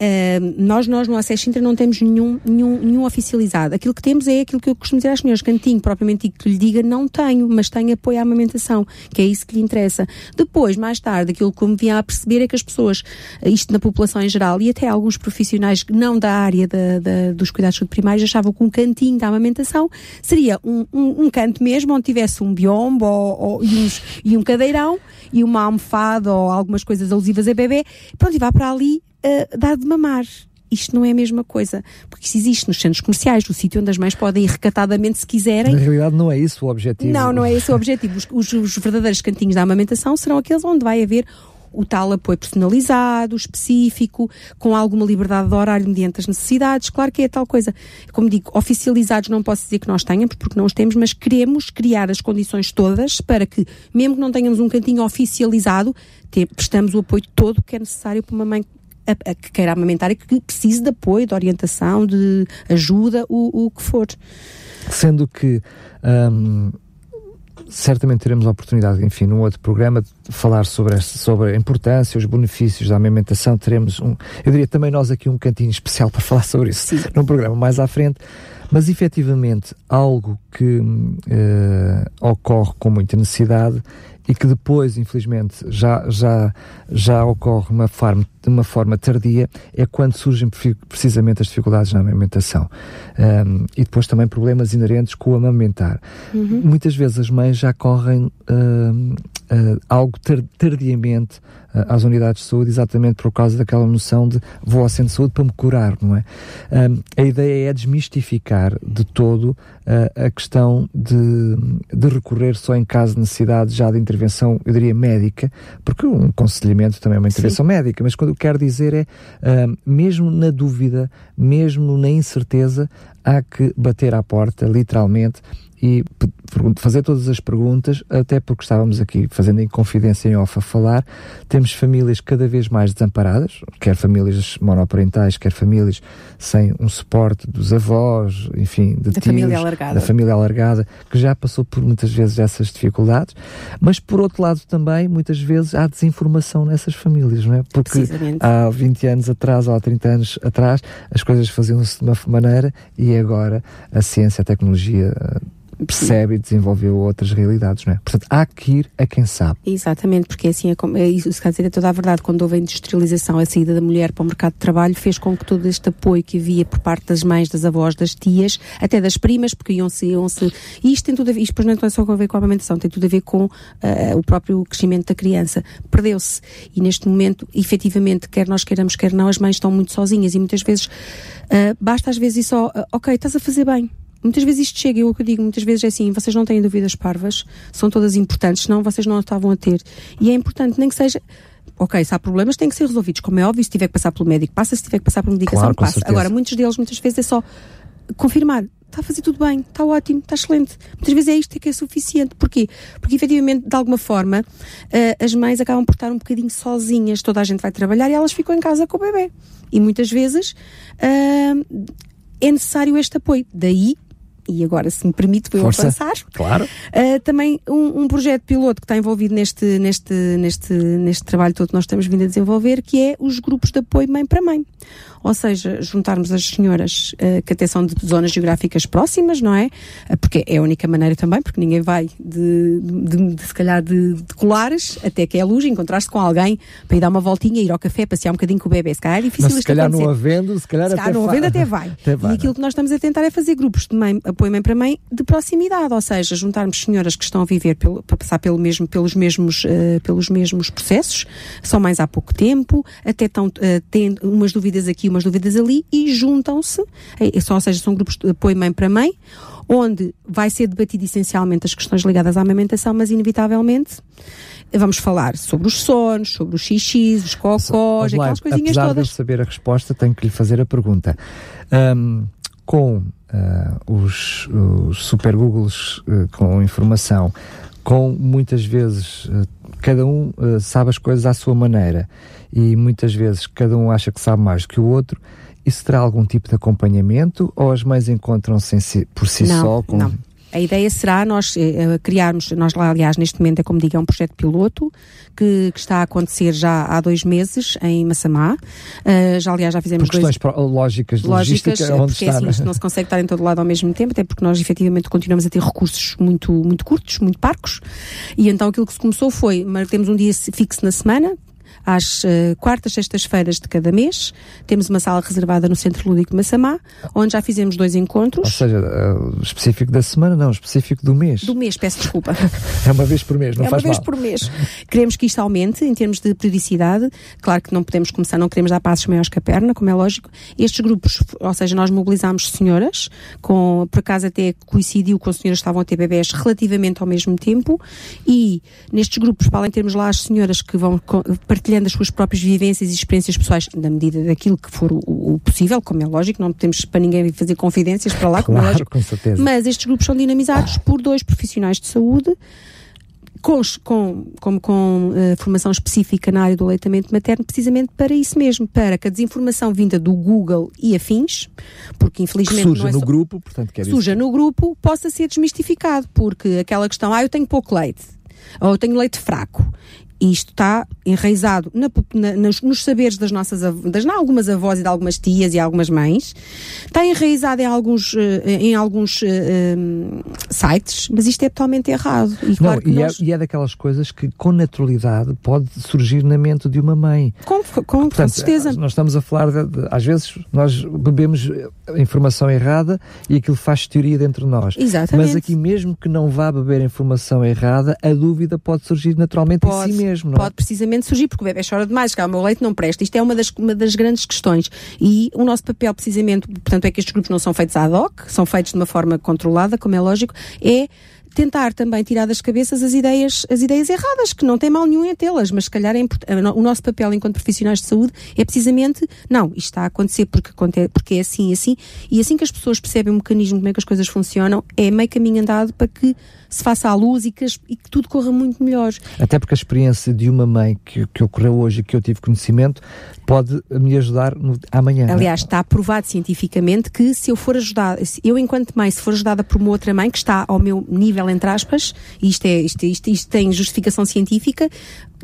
Uh, nós, nós no Acesso Inter não temos nenhum, nenhum, nenhum oficializado. Aquilo que temos é aquilo que eu costumo dizer às senhoras, cantinho, propriamente que lhe diga, não tenho, mas tenho apoio à amamentação, que é isso que lhe interessa. Depois, mais tarde, aquilo que me vinha a perceber é que as pessoas, isto na população em geral, e até alguns profissionais não da área da, dos cuidados primários, achavam que um cantinho da amamentação seria um, um, um canto mesmo, onde tivesse um biombo ou, ou, e, uns, e um cadeirão e uma almofada ou algumas coisas alusivas a bebê, pronto, e vá para ali uh, dar de mamar. Isto não é a mesma coisa, porque isso existe nos centros comerciais, o sítio onde as mães podem ir recatadamente se quiserem. Na realidade não é isso o objetivo. Não, não é esse o objetivo. Os, os, os verdadeiros cantinhos da amamentação serão aqueles onde vai haver o tal apoio personalizado, específico, com alguma liberdade de horário mediante as necessidades. Claro que é tal coisa. Como digo, oficializados não posso dizer que nós tenhamos, porque não os temos, mas queremos criar as condições todas para que, mesmo que não tenhamos um cantinho oficializado, prestamos o apoio todo que é necessário para uma mãe a, a, que queira amamentar e que precise de apoio, de orientação, de ajuda, o, o que for. Sendo que um, certamente teremos a oportunidade, enfim, num outro programa, de falar sobre, esta, sobre a importância, os benefícios da amamentação. Teremos um, eu diria também nós aqui um cantinho especial para falar sobre isso Sim. num programa mais à frente. Mas efetivamente, algo que uh, ocorre com muita necessidade e que depois, infelizmente, já, já, já ocorre uma forma, de uma forma tardia, é quando surgem precisamente as dificuldades na amamentação. Um, e depois também problemas inerentes com o amamentar. Uhum. Muitas vezes as mães já correm uh, uh, algo tardiamente às unidades de saúde, exatamente por causa daquela noção de vou ao centro de saúde para me curar, não é? A ideia é desmistificar de todo uh, a questão de, de recorrer só em caso de necessidade já de intervenção, eu diria médica, porque um aconselhamento também é uma intervenção Sim. médica, mas quando eu quero dizer é, mesmo na dúvida, mesmo na incerteza, há que bater à porta, literalmente, e fazer todas as perguntas, até porque estávamos aqui fazendo em confidência em off a falar, temos famílias cada vez mais desamparadas, quer famílias monoparentais, quer famílias sem um suporte dos avós, enfim, de da tios, família alargada. da família alargada, que já passou por muitas vezes essas dificuldades, mas por outro lado também, muitas vezes há desinformação nessas famílias, não é? Porque há 20 anos atrás ou há 30 anos atrás as coisas faziam-se de uma maneira e agora a ciência, a tecnologia percebe e desenvolveu outras realidades, não é? Portanto, há que ir a quem sabe. Exatamente, porque assim, é, é isso se quer dizer é toda a verdade. Quando houve a industrialização, a saída da mulher para o mercado de trabalho fez com que todo este apoio que havia por parte das mães, das avós, das tias, até das primas, porque iam-se, iam-se... E isto tem tudo a ver, isto depois não é só a ver com a amamentação, tem tudo a ver com uh, o próprio crescimento da criança. Perdeu-se. E neste momento, efetivamente, quer nós queiramos, quer não, as mães estão muito sozinhas e muitas vezes, uh, basta às vezes só, uh, ok, estás a fazer bem, muitas vezes isto chega, eu o que eu digo, muitas vezes é assim, vocês não têm dúvidas parvas, são todas importantes, senão vocês não estavam a ter. E é importante, nem que seja, ok, se há problemas têm que ser resolvidos, como é óbvio, se tiver que passar pelo médico, passa, se tiver que passar por medicação, claro, passa. Certeza. Agora, muitos deles, muitas vezes é só confirmar, está a fazer tudo bem, está ótimo, está excelente. Muitas vezes é isto que é suficiente. Porquê? Porque efetivamente, de alguma forma, uh, as mães acabam por estar um bocadinho sozinhas, toda a gente vai trabalhar e elas ficam em casa com o bebê. E muitas vezes uh, é necessário este apoio. Daí e agora, se me permite, vou Força. avançar. Claro. Uh, também um, um, projeto piloto que está envolvido neste, neste, neste, neste trabalho todo que nós estamos vindo a desenvolver, que é os grupos de apoio mãe para mãe. Ou seja, juntarmos as senhoras uh, que até são de zonas geográficas próximas, não é? Uh, porque é a única maneira também, porque ninguém vai de, de, de se calhar de, de, colares até que é luz, encontrar-se com alguém para ir dar uma voltinha, ir ao café, passear um bocadinho com o bebê. Se calhar é difícil Mas se calhar não havendo, se calhar, se calhar até, não havendo até vai. Até vai. E aquilo que nós estamos a tentar é fazer grupos de mãe, apoio mãe para mãe de proximidade, ou seja, juntarmos senhoras que estão a viver pelo, para passar pelo mesmo, pelos, mesmos, uh, pelos mesmos processos, são mais há pouco tempo, até estão uh, tendo umas dúvidas aqui, umas dúvidas ali e juntam-se, é, ou seja, são grupos de apoio mãe para mãe, onde vai ser debatido essencialmente as questões ligadas à amamentação, mas inevitavelmente vamos falar sobre os sonos, sobre os xixis, os cocós, aquelas coisinhas apesar todas. de saber a resposta, tenho que lhe fazer a pergunta. Um, com uh, os, os, super Googles uh, com informação, com muitas vezes uh, cada um sabe as coisas à sua maneira e muitas vezes cada um acha que sabe mais que o outro. Isso terá algum tipo de acompanhamento ou as mães encontram-se si, por si não, só? Com... Não. A ideia será nós eh, criarmos, nós lá, aliás, neste momento é como digo, é um projeto piloto que, que está a acontecer já há dois meses em Massamá. Uh, já, aliás, já fizemos Por questões dois... lógicas, lógicas logística, onde porque está, assim, isto não se consegue estar em todo lado ao mesmo tempo, até porque nós efetivamente continuamos a ter recursos muito, muito curtos, muito parcos. E então aquilo que se começou foi, temos um dia fixo na semana, às uh, quartas, sextas-feiras de cada mês. Temos uma sala reservada no Centro Lúdico de Massamá, onde já fizemos dois encontros. Ou seja, uh, específico da semana, não, específico do mês. Do mês, peço desculpa. é uma vez por mês, não é faz mal. É uma vez por mês. Queremos que isto aumente em termos de periodicidade. Claro que não podemos começar, não queremos dar passos maiores que a perna, como é lógico. Estes grupos, ou seja, nós mobilizámos senhoras, com, por acaso até coincidiu com senhoras que estavam a ter bebés relativamente ao mesmo tempo, e nestes grupos, para além termos lá as senhoras que vão partilhando as suas próprias vivências e experiências pessoais, na medida daquilo que for o, o possível, como é lógico, não temos para ninguém fazer confidências para lá, como claro, é lógico. Com certeza. Mas estes grupos são dinamizados por dois profissionais de saúde com, com, com, com uh, formação específica na área do aleitamento materno, precisamente para isso mesmo, para que a desinformação vinda do Google e afins, porque infelizmente. Surja é no só, grupo, portanto, quer Surja no grupo, possa ser desmistificado, porque aquela questão, ah, eu tenho pouco leite, ou eu tenho leite fraco. E isto está enraizado na, na, nos, nos, saberes das nossas das algumas avós e de algumas tias e algumas mães, está enraizado em alguns, eh, em alguns um, sites, mas isto é totalmente errado. E, claro Não, e, nós... é, e, é, daquelas coisas que com naturalidade pode surgir na mente de uma mãe. Com, com, Portanto, com certeza. Nós estamos a falar, de, de, às vezes, nós bebemos informação errada e aquilo faz teoria dentro de nós. Exatamente. Mas aqui, mesmo que não vá beber informação errada, a dúvida pode surgir naturalmente pode. em si mesmo. Não é? Pode precisamente surgir, porque o bebê chora demais, que o meu leite não presta. Isto é uma das, uma das grandes questões. E o nosso papel, precisamente, portanto, é que estes grupos não são feitos ad hoc, são feitos de uma forma controlada, como é lógico, é tentar também tirar das cabeças as ideias, as ideias erradas, que não tem mal nenhum em tê-las, mas se calhar é o nosso papel enquanto profissionais de saúde é precisamente, não, isto está a acontecer porque, porque é assim e assim, e assim que as pessoas percebem o mecanismo, como é que as coisas funcionam, é meio caminho andado para que se faça à luz e que, as, e que tudo corra muito melhor. Até porque a experiência de uma mãe que, que ocorreu hoje e que eu tive conhecimento pode me ajudar no, amanhã. É? Aliás, está provado cientificamente que se eu for ajudada, eu enquanto mãe, se for ajudada por uma outra mãe que está ao meu nível, entre aspas, e isto, é, isto, isto, isto tem justificação científica,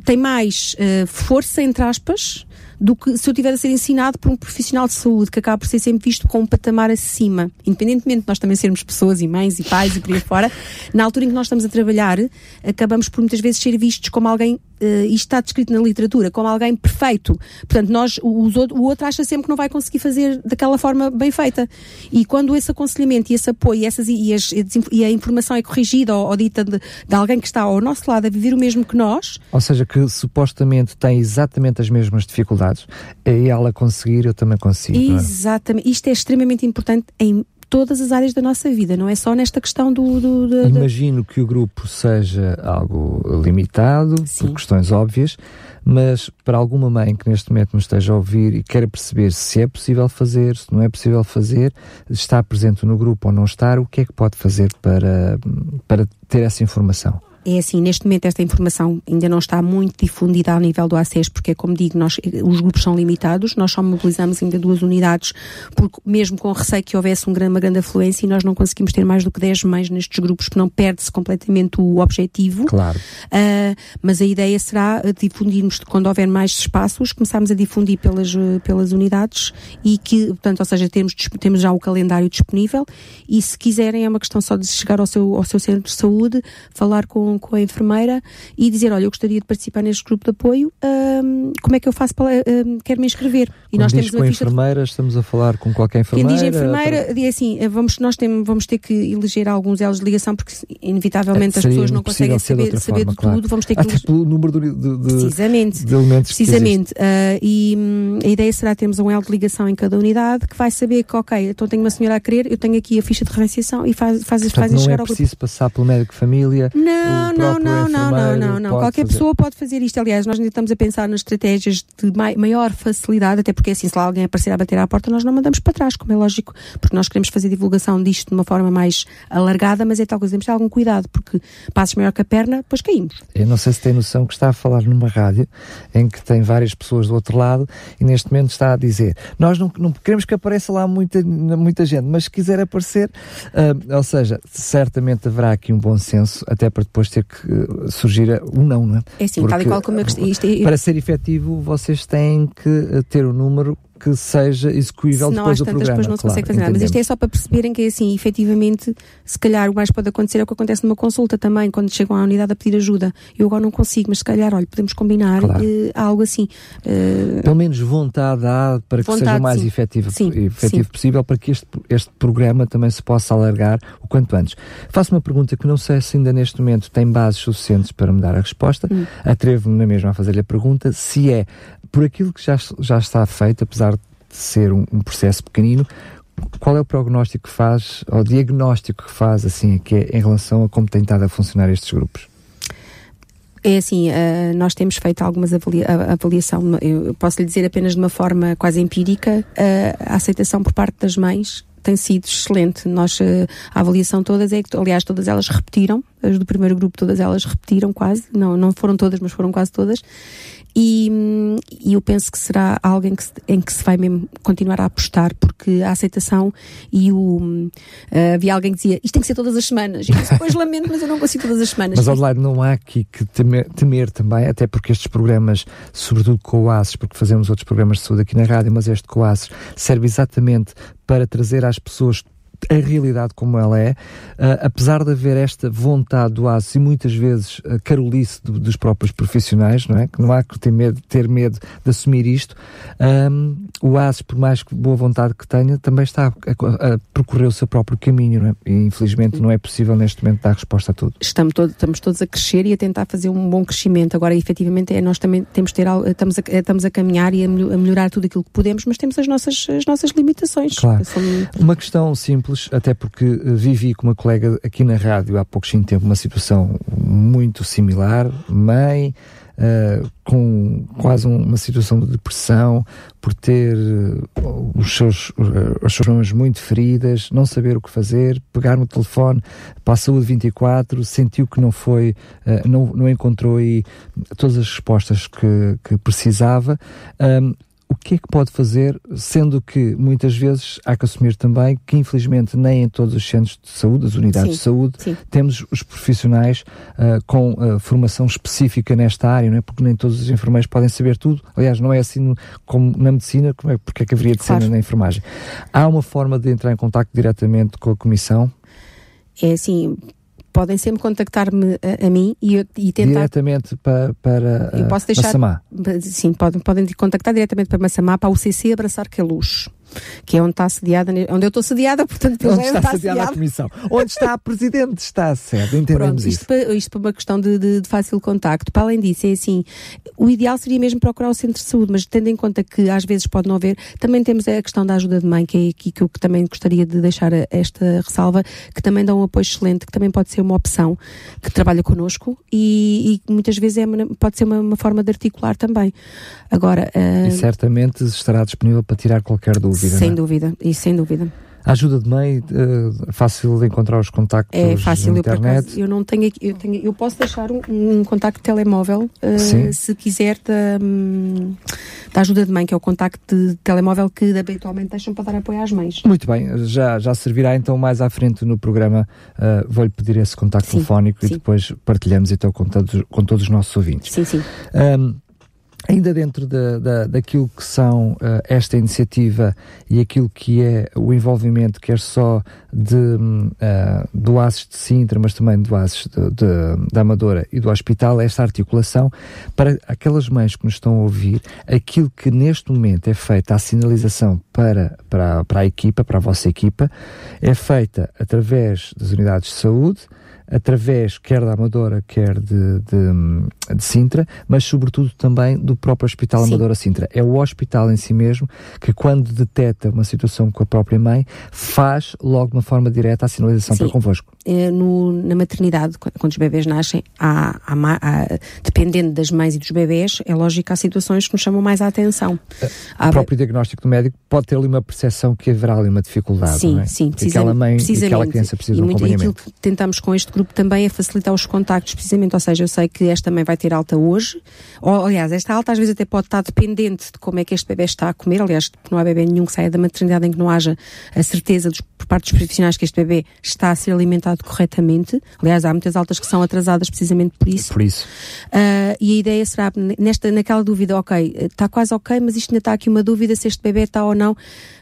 tem mais uh, força, entre aspas, do que se eu tiver a ser ensinado por um profissional de saúde que acaba por ser sempre visto com um patamar acima. Independentemente de nós também sermos pessoas e mães e pais e por aí fora, na altura em que nós estamos a trabalhar, acabamos por muitas vezes ser vistos como alguém uh, isto está descrito na literatura como alguém perfeito. Portanto, nós, o, o outro acha sempre que não vai conseguir fazer daquela forma bem feita. E quando esse aconselhamento e esse apoio e, essas, e, as, e a informação é corrigida ou, ou dita de, de, alguém que está ao nosso lado a viver o mesmo que nós. Ou seja, que supostamente tem exatamente as mesmas dificuldades, é ela conseguir, eu também consigo. É? Exatamente. É? Isto é extremamente importante em todas as áreas da nossa vida, não é só nesta questão do. do, do Imagino que o grupo seja algo limitado, Sim. por questões óbvias, mas para alguma mãe que neste momento nos esteja a ouvir e queira perceber se é possível fazer, se não é possível fazer, está presente no grupo ou não estar, o que é que pode fazer para, para ter essa informação? É assim, neste momento esta informação ainda não está muito difundida ao nível do ACES, porque, como digo, nós, os grupos são limitados, nós só mobilizamos ainda duas unidades, porque mesmo com receio que houvesse um grande, uma grande afluência e nós não conseguimos ter mais do que 10 mães nestes grupos, porque não perde-se completamente o objetivo. Claro. Uh, mas a ideia será difundirmos, quando houver mais espaços, começarmos a difundir pelas, pelas unidades e que, portanto, ou seja, temos, temos já o calendário disponível e se quiserem é uma questão só de chegar ao seu, ao seu centro de saúde, falar com com, a enfermeira e dizer, olha, eu gostaria de participar neste grupo de apoio, como é que eu faço para, quero me inscrever? E Quando nós temos com a enfermeira, de... estamos a falar com qualquer enfermeira? Quem diz enfermeira, para... é assim, eh, vamos, nós tem, vamos ter que eleger alguns elos de ligação, porque inevitavelmente é, as pessoas não conseguem saber, de, saber forma, de claro. tudo, vamos ter que... Até pelo número de, de, precisamente, de elementos Precisamente, uh, e hum, a ideia será termos um elo de ligação em cada unidade, que vai saber que, ok, então tenho uma senhora a querer, eu tenho aqui a ficha de referenciação e faz, faz, Portanto, fazem chegar é ao. Não preciso passar pelo médico de família, não, não, não, não, não, não, não. Qualquer fazer. pessoa pode fazer isto. Aliás, nós ainda estamos a pensar nas estratégias de maior facilidade, até porque assim, se lá alguém aparecer a bater à porta, nós não mandamos para trás, como é lógico, porque nós queremos fazer divulgação disto de uma forma mais alargada, mas é tal coisa, temos de ter algum cuidado, porque passos maior que a perna, depois caímos. Eu não sei se tem noção que está a falar numa rádio em que tem várias pessoas do outro lado e neste momento está a dizer: Nós não, não queremos que apareça lá muita, muita gente, mas se quiser aparecer, uh, ou seja, certamente haverá aqui um bom senso, até para depois ter que uh, surgir o não, não é? É sim, Porque, tal e qual como eu gostei. É... Para ser efetivo, vocês têm que eh, ter o número que seja execuível Senão, depois do tantas, programa. depois não se claro, consegue fazer nada. Mas isto é só para perceberem que, assim, efetivamente, se calhar o mais pode acontecer é o que acontece numa consulta também, quando chegam à unidade a pedir ajuda. Eu agora não consigo, mas se calhar, olha, podemos combinar claro. uh, algo assim. Uh... Pelo menos vontade há para que vontade, seja o mais sim. efetivo, sim, efetivo sim. possível, para que este, este programa também se possa alargar o quanto antes. Faço uma pergunta que não sei se ainda neste momento tem bases suficientes para me dar a resposta. Hum. Atrevo-me na mesma a fazer-lhe a pergunta se é por aquilo que já, já está feito, apesar ser um, um processo pequenino, qual é o prognóstico que faz, ou diagnóstico que faz, assim, que é em relação a como tem estado a funcionar estes grupos? É assim, uh, nós temos feito algumas avalia avaliação, eu posso lhe dizer apenas de uma forma quase empírica, uh, a aceitação por parte das mães tem sido excelente. Nós, uh, a avaliação todas é que, aliás, todas elas repetiram as do primeiro grupo, todas elas repetiram quase, não, não foram todas, mas foram quase todas. E, e, eu penso que será algo em que, se, em que se vai mesmo continuar a apostar, porque a aceitação e o. Uh, havia alguém que dizia isto tem que ser todas as semanas. E eu depois lamento, mas eu não consigo todas as semanas. Mas, Adelaide, não há aqui que temer, temer, também, até porque estes programas, sobretudo com o ACES, porque fazemos outros programas de saúde aqui na rádio, mas este com o ACES serve exatamente para trazer às pessoas a realidade como ela é, uh, apesar de haver esta vontade do ASUS e muitas vezes a carolice do, dos próprios profissionais, não é? Que não há que ter medo, ter medo de assumir isto, um, o ASUS, por mais boa vontade que tenha, também está a, a, a percorrer o seu próprio caminho, não é? E infelizmente não é possível neste momento dar resposta a tudo. Estamos, todo, estamos todos a crescer e a tentar fazer um bom crescimento. Agora, efetivamente, é, nós também temos ter, estamos, a, estamos a caminhar e a melhorar tudo aquilo que podemos, mas temos as nossas, as nossas limitações. Claro. Uma questão simples simples, até porque eh, vivi com uma colega aqui na rádio há pouquinho tempo uma situação muito similar, mãe, uh, com quase uma situação de depressão, por ter uh, os seus, uh, os seus problemas muito feridas, não saber o que fazer, pegar no telefone para a saúde 24, sentiu que não foi, não, não encontrou aí todas as respostas que, que precisava. Um, o que é que pode fazer, sendo que muitas vezes há que assumir também que infelizmente nem em todos os centros de saúde, as unidades sim, de saúde, sim. temos os profissionais uh, com uh, formação específica nesta área, não é? Porque nem todos os enfermeiros podem saber tudo. Aliás, não é assim no, como na medicina, como é, porque é que haveria de claro. ser na enfermagem. Há uma forma de entrar em contato diretamente com a comissão? É assim, podem sempre contactar-me a, a, mim e, e tentar. Diretamente para, para eu posso deixar, Massamá. Sim, podem, podem contactar diretamente para Massamá, para o CC Abraçar que é Luz que é onde está sediada, onde eu estou sediada, portanto, onde está, está sediada a comissão. onde está a presidente, está certo, entendemos Pronto, isto. Isto para, isto para uma questão de, de, de, fácil contacto. Para além disso, é assim, o ideal seria mesmo procurar o centro de saúde, mas tendo em conta que às vezes pode não haver, também temos a questão da ajuda de mãe, que é aqui que eu também gostaria de deixar esta ressalva, que também dá um apoio excelente, que também pode ser uma opção, que trabalha connosco e, e muitas vezes é, pode ser uma, uma, forma de articular também. Agora... Uh... E certamente estará disponível para tirar qualquer dúvida dúvida. Sem é? dúvida, e sem dúvida. A ajuda de mãe, uh, fácil de encontrar os contactos É fácil, na internet. Eu, acaso, eu não tenho, eu tenho, eu posso deixar um, um contacto de telemóvel, uh, se quiser, da, um, da ajuda de mãe, que é o contacto de telemóvel que habitualmente deixam para dar apoio às mães. Muito bem, já, já servirá então mais à frente no programa, uh, vou-lhe pedir esse contacto sim, telefónico sim. e depois partilhamos então com todos, com todos os nossos ouvintes. Sim, sim. Um, Ainda dentro da, da, daquilo que são uh, esta iniciativa e aquilo que é o envolvimento, quer só de, uh, do ASES de Sintra, mas também do ASES de, de, da Amadora e do Hospital, esta articulação, para aquelas mães que nos estão a ouvir, aquilo que neste momento é feita, a sinalização para, para, para a equipa, para a vossa equipa, é feita através das unidades de saúde, através quer da Amadora, quer de, de, de, Sintra, mas sobretudo também do próprio Hospital Sim. Amadora Sintra. É o hospital em si mesmo que, quando detecta uma situação com a própria mãe, faz logo de uma forma direta a sinalização Sim. para convosco. É, no, na maternidade, quando os bebés nascem, há, há, há, dependendo das mães e dos bebés, é lógico que há situações que nos chamam mais a atenção. O próprio diagnóstico do médico pode ter ali uma percepção que haverá ali uma dificuldade. Sim, é? sim, precisamente. Aquela mãe e aquela criança precisa e de um acompanhamento. E aquilo que tentamos com este grupo também é facilitar os contactos, precisamente, ou seja, eu sei que esta mãe vai ter alta hoje, ou, aliás, esta alta às vezes até pode estar dependente de como é que este bebê está a comer, aliás, não há bebê nenhum que saia da maternidade em que não haja a certeza dos, por parte dos profissionais que este bebê está a ser alimentado corretamente, aliás, há muitas altas que são atrasadas precisamente por isso. Por isso. Uh, e a ideia será, nesta, naquela dúvida, ok, está quase ok, mas isto ainda está aqui uma dúvida se este bebê está ou não,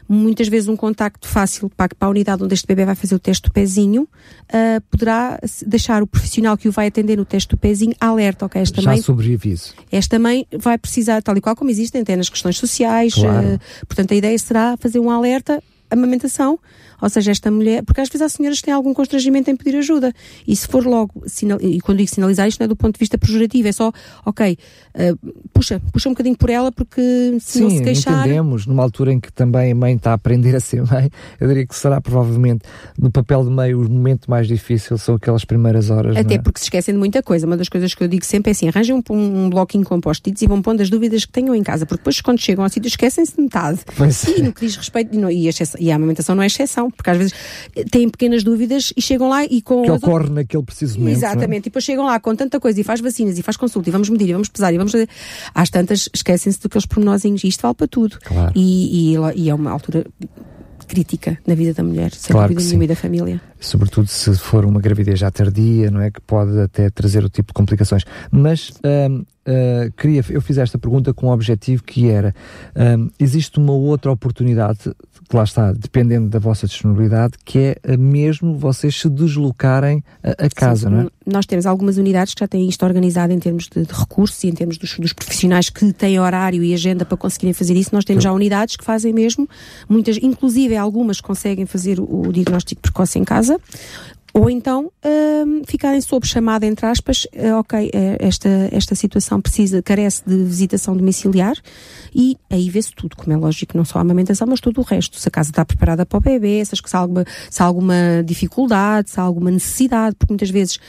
muitas vezes um contacto fácil para, para a unidade onde este bebê vai fazer o teste do pezinho, uh, poderá deixar o profissional que o vai atender no teste do pezinho alerta, ok? Esta Já mãe, sobreaviso. Esta mãe vai precisar, tal e qual como existem até nas questões sociais, claro. uh, portanto a ideia será fazer um alerta, amamentação, ou seja, esta mulher, porque às vezes há senhoras que têm algum constrangimento em pedir ajuda. E se for logo, sinal, e quando digo sinalizar, isto não é do ponto de vista pejorativo, é só, ok, uh, puxa, puxa um bocadinho por ela, porque se Sim, não se queixar. entendemos, numa altura em que também a mãe está a aprender a ser mãe, eu diria que será provavelmente no papel de meio o momento mais difícil são aquelas primeiras horas. Até é? porque se esquecem de muita coisa. Uma das coisas que eu digo sempre é assim: arranjem um, um bloquinho com e vão pondo as dúvidas que tenham em casa, porque depois quando chegam ao sítio esquecem-se de metade. Pois e no que diz respeito, e, não, e, E a amamentação não é exceção, porque às vezes têm pequenas dúvidas e chegam lá e com. Que ocorre naquele preciso momento. É? Exatamente, e depois chegam lá com tanta coisa e faz vacinas e faz consulta e vamos medir e vamos pesar e vamos fazer. Às tantas esquecem-se daqueles pormenorzinhos e isto vale para tudo. Claro. E, e, e é uma altura crítica na vida da mulher, sem Claro dúvida nenhuma e da família. sobretudo se for uma gravidez já tardia, não é? Que pode até trazer o tipo de complicações. Mas hum, ah, queria, eu fiz esta pergunta com um objetivo que era: hum, existe uma outra oportunidade, que lá está, dependendo da vossa disponibilidade, que é mesmo vocês se deslocarem a, a casa, Sim, não é? Nós temos algumas unidades que já têm isto organizado em termos de, de recursos e em termos dos, dos profissionais que têm horário e agenda para conseguirem fazer isso. Nós temos já unidades que fazem mesmo, muitas, inclusive algumas conseguem fazer o, o diagnóstico precoce em casa. Ou então hum, ficarem sob chamada, entre aspas, eh, ok, eh, esta, esta situação precisa, carece de visitação domiciliar e aí vê-se tudo, como é lógico, não só a amamentação, mas todo o resto. Se a casa está preparada para o bebê, se há alguma, se há alguma dificuldade, se há alguma necessidade, porque muitas vezes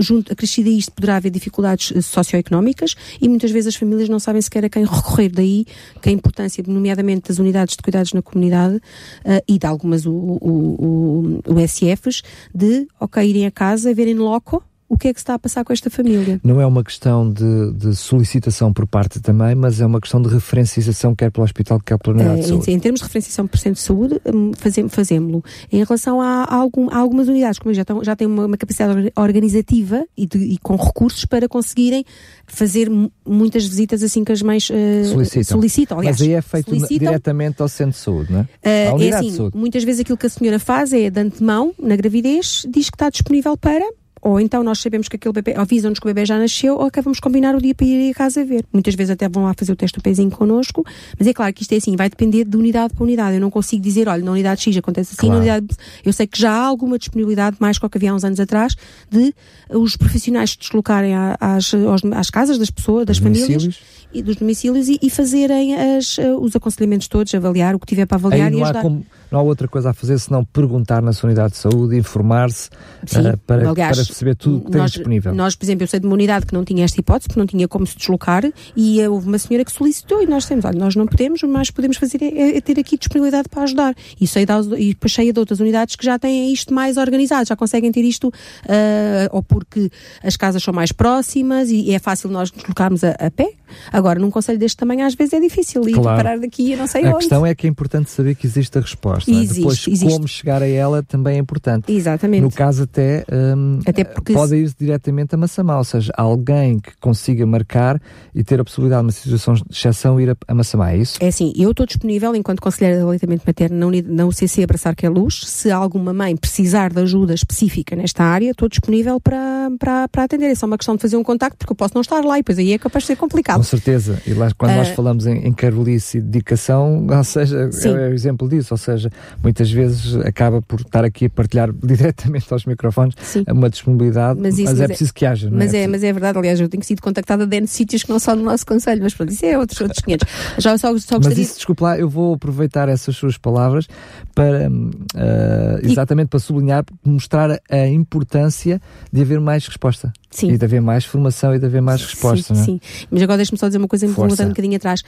junto, acrescido a isto poderá haver dificuldades eh, socioeconómicas e muitas vezes as famílias não sabem sequer a quem recorrer. Daí que a importância, nomeadamente das unidades de cuidados na comunidade eh, e de algumas o, o, o, o SFs, de, ok, irem a casa, verem loco o que é que se está a passar com esta família. Não é uma questão de, de solicitação por parte também, mas é uma questão de referenciação, quer pelo hospital, quer pela unidade Eh, de em, saúde. em termos de referenciação por cento de saúde, hum, fazem- fazemos-lo. Em relação a, a algum- a algumas unidades, como eu já, estão, já têm uma, uma capacidade orga- organizativa e, de- e com recursos para conseguirem fazer mu- muitas visitas assim que as mães eh, Solicitam. solicitam. Aliás, Mas aí é feito solicitam. diretamente ao centro de saúde, não é? Eh, à é assim, de saúde. muitas vezes aquilo que a senhora faz é de antemão, na gravidez, diz que está disponível para, ou então nós sabemos que aquele bebê, avisam-nos que o bebê já nasceu, ou que vamos combinar o dia para ir a casa ver. Muitas vezes até vão lá fazer o teste do pezinho connosco, mas é claro que isto é assim, vai depender de unidade para unidade. Eu não consigo dizer, olha, na unidade X acontece assim, Claro. na unidade. Eu sei que já há alguma disponibilidade, mais que o que havia há uns anos atrás, de os profissionais se deslocarem às, às casas das pessoas, das famílias domicílios. e dos domicílios e, e fazerem as, eh, os aconselhamentos todos, avaliar o que tiver para avaliar e ajudar. como- não há outra coisa a fazer senão perguntar na sua unidade de saúde, informar-se eh, para, aliás, para perceber tudo o que tem nós, disponível. Nós, por exemplo, eu sei de uma unidade que não tinha esta hipótese, porque não tinha como se deslocar, e eh, houve uma senhora que solicitou, e nós temos, olha, nós não podemos, que podemos fazer é, é ter aqui disponibilidade para ajudar. E, sei das, e depois cheia de outras unidades que já têm isto mais organizado, já conseguem ter isto, ah, ou porque as casas são mais próximas e, é fácil nós nos deslocarmos a, a pé. Agora, num conselho deste tamanho, às vezes é difícil ir Claro. parar daqui, eu não sei A onde. questão é que é importante saber que existe a resposta. Não é? Existe, Depois, existe. como chegar a ela também é importante. Exatamente. No caso, até, hum, Até porque pode ir diretamente a Massamá, ou seja, alguém que consiga marcar e ter a possibilidade, numa situação de exceção, ir a, a Massamá, é isso? É assim, eu estou disponível enquanto conselheira de aleitamento materno na, uni- na UCC Abraçar que é Luz. Se alguma mãe precisar de ajuda específica nesta área, estou disponível para, para, para atender. É só uma questão de fazer um contacto, porque eu posso não estar lá e depois aí é capaz de ser Com complicado. certeza. E lá, quando nós Ah. falamos em, em carolice e dedicação, ou seja, Sim. é o exemplo disso. Ou seja, muitas vezes acaba por estar aqui a partilhar diretamente aos microfones Sim. uma disponibilidade, Mas mas, é mas é- preciso que haja. Mas é, preciso- mas é verdade, aliás, eu tenho sido contactada de N sítios que não são no nosso conselho, mas pronto, isso é outros, outros 500. Já só, só Mas gostaria isso, desculpa lá, eu vou aproveitar essas suas palavras para ah, exatamente para sublinhar, mostrar a, importância de haver mais resposta Sim. e de haver mais formação e de haver mais resposta. sim, não é? sim. Mas agora deixa-me só dizer uma coisa, Força. voltando um bocadinho atrás.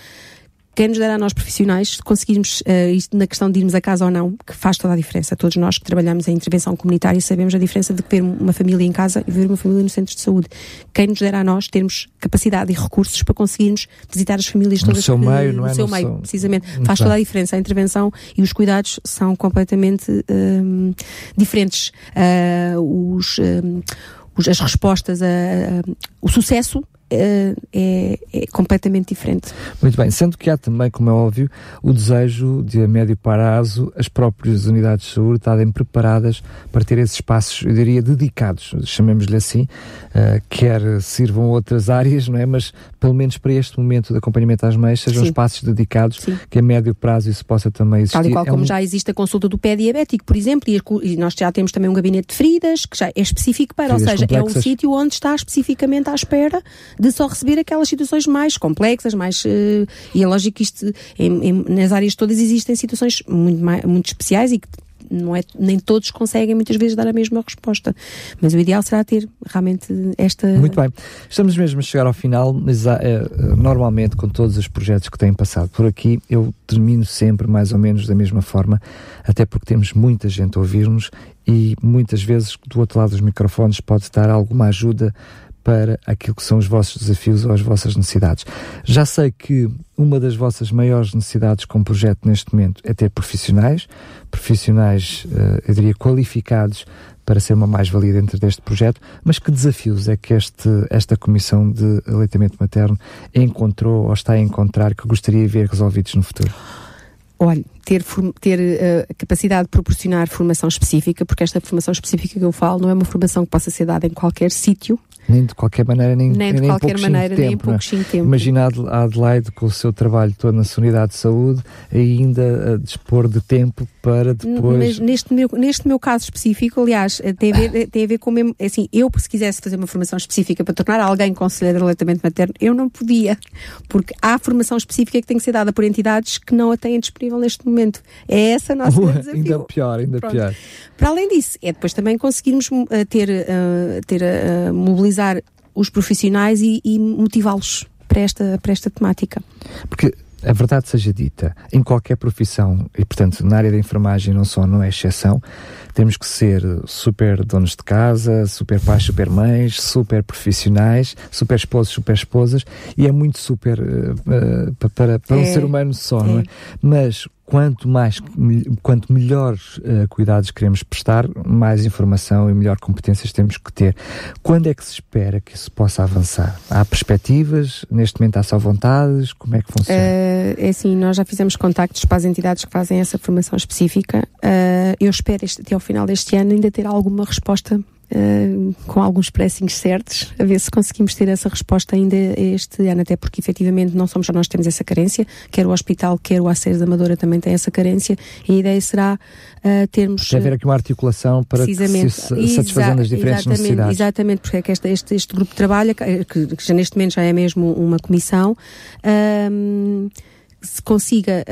Quem nos dará a nós profissionais, se conseguirmos eh, isto na questão de irmos a casa ou não, que faz toda a diferença. Todos nós que trabalhamos em intervenção comunitária sabemos a diferença de ver uma família em casa e ver uma família nos centros de saúde. Quem nos dará a nós termos capacidade e recursos para conseguirmos visitar as famílias No todas seu que- meio, não é? no seu No meio, seu- precisamente. Muito faz bem. toda a diferença. A intervenção e os cuidados são completamente hum, diferentes. Ah, os, hum, os- as respostas, a, a- o sucesso eh, é, é completamente diferente. Muito bem, sendo que há também, como é óbvio, o desejo de a médio prazo as próprias unidades de saúde estarem preparadas para ter esses espaços, eu diria, dedicados, chamemos-lhe assim, eh, quer sirvam outras áreas, não é? Mas pelo menos para este momento de acompanhamento às mães, sejam Sim. espaços dedicados, Sim. que a médio prazo isso possa também existir. Tal e qual É como um- já existe a consulta do pé diabético, por exemplo, e, nós já temos também um gabinete de feridas, que já é específico para, ou Feridas seja, é um complexas. sítio onde está especificamente à espera de só receber aquelas situações mais complexas, mais. eh, e é lógico que isto, em- em- nas áreas todas existem situações muito, mai- muito especiais e que não é, nem todos conseguem muitas vezes dar a mesma resposta. Mas o ideal será ter realmente esta. Muito bem. Estamos mesmo a chegar ao final, mas é, normalmente com todos os projetos que têm passado por aqui, eu termino sempre mais ou menos da mesma forma, até porque temos muita gente a ouvir-nos e muitas vezes do outro lado dos microfones pode dar alguma ajuda para aquilo que são os vossos desafios ou as vossas necessidades. Já sei que uma das vossas maiores necessidades como projeto neste momento é ter profissionais, profissionais, eh, eu diria, qualificados para ser uma mais-valia dentro deste projeto, mas que desafios é que este, esta Comissão de Aleitamento Materno encontrou ou está a encontrar que gostaria de ver resolvidos no futuro? Olha, ter, ter uh, capacidade de proporcionar formação específica, porque esta formação específica que eu falo não é uma formação que possa ser dada em qualquer sítio, nem de qualquer maneira, nem, nem de nem qualquer maneira, nem em pouquinho tempo. Imagina a Adelaide com o seu trabalho todo na sua unidade de saúde, ainda a dispor de tempo para depois. Mas neste meu, neste meu caso específico, aliás, eh, tem a ver, eh, tem a ver com mesmo. É assim, eu, se quisesse fazer uma formação específica para tornar alguém conselheiro de aleitamento materno, eu não podia, porque há formação específica que tem que ser dada por entidades que não a têm disponível neste momento. É essa a nossa uh, desafio. Ainda pior, ainda Pronto. pior. Para além disso, é depois também conseguirmos uh, ter, uh, ter uh, mobilizar os profissionais e, e motivá-los para esta, para esta temática. Porque a verdade seja dita, em qualquer profissão, e portanto na área da enfermagem não só não é exceção, temos que ser super donos de casa, super pais, super mães, super profissionais, super esposos, super esposas, e é muito super uh, para, para é, um ser humano só, é. não é? Mas quanto mais, quanto melhores uh, cuidados queremos prestar, mais informação e melhor competências temos que ter. Quando é que se espera que isso possa avançar? Há perspectivas? Neste momento há só vontades? Como é que funciona? Uh, é assim, nós já fizemos contactos para as entidades que fazem essa formação específica. Uh, eu espero este, até ao final deste ano ainda ter alguma resposta Uh, com alguns pressings certos, a ver se conseguimos ter essa resposta ainda este ano, até porque efetivamente não somos só nós temos essa carência, quer o hospital, quer o Aceres da Amadora também tem essa carência, e a ideia será uh, termos... Tem haver aqui uma articulação para que se satisfazendo as diferentes exatamente, necessidades. Exatamente, porque é que este, este, este grupo de trabalho, que, que, já neste momento já é mesmo uma comissão, uh, se consiga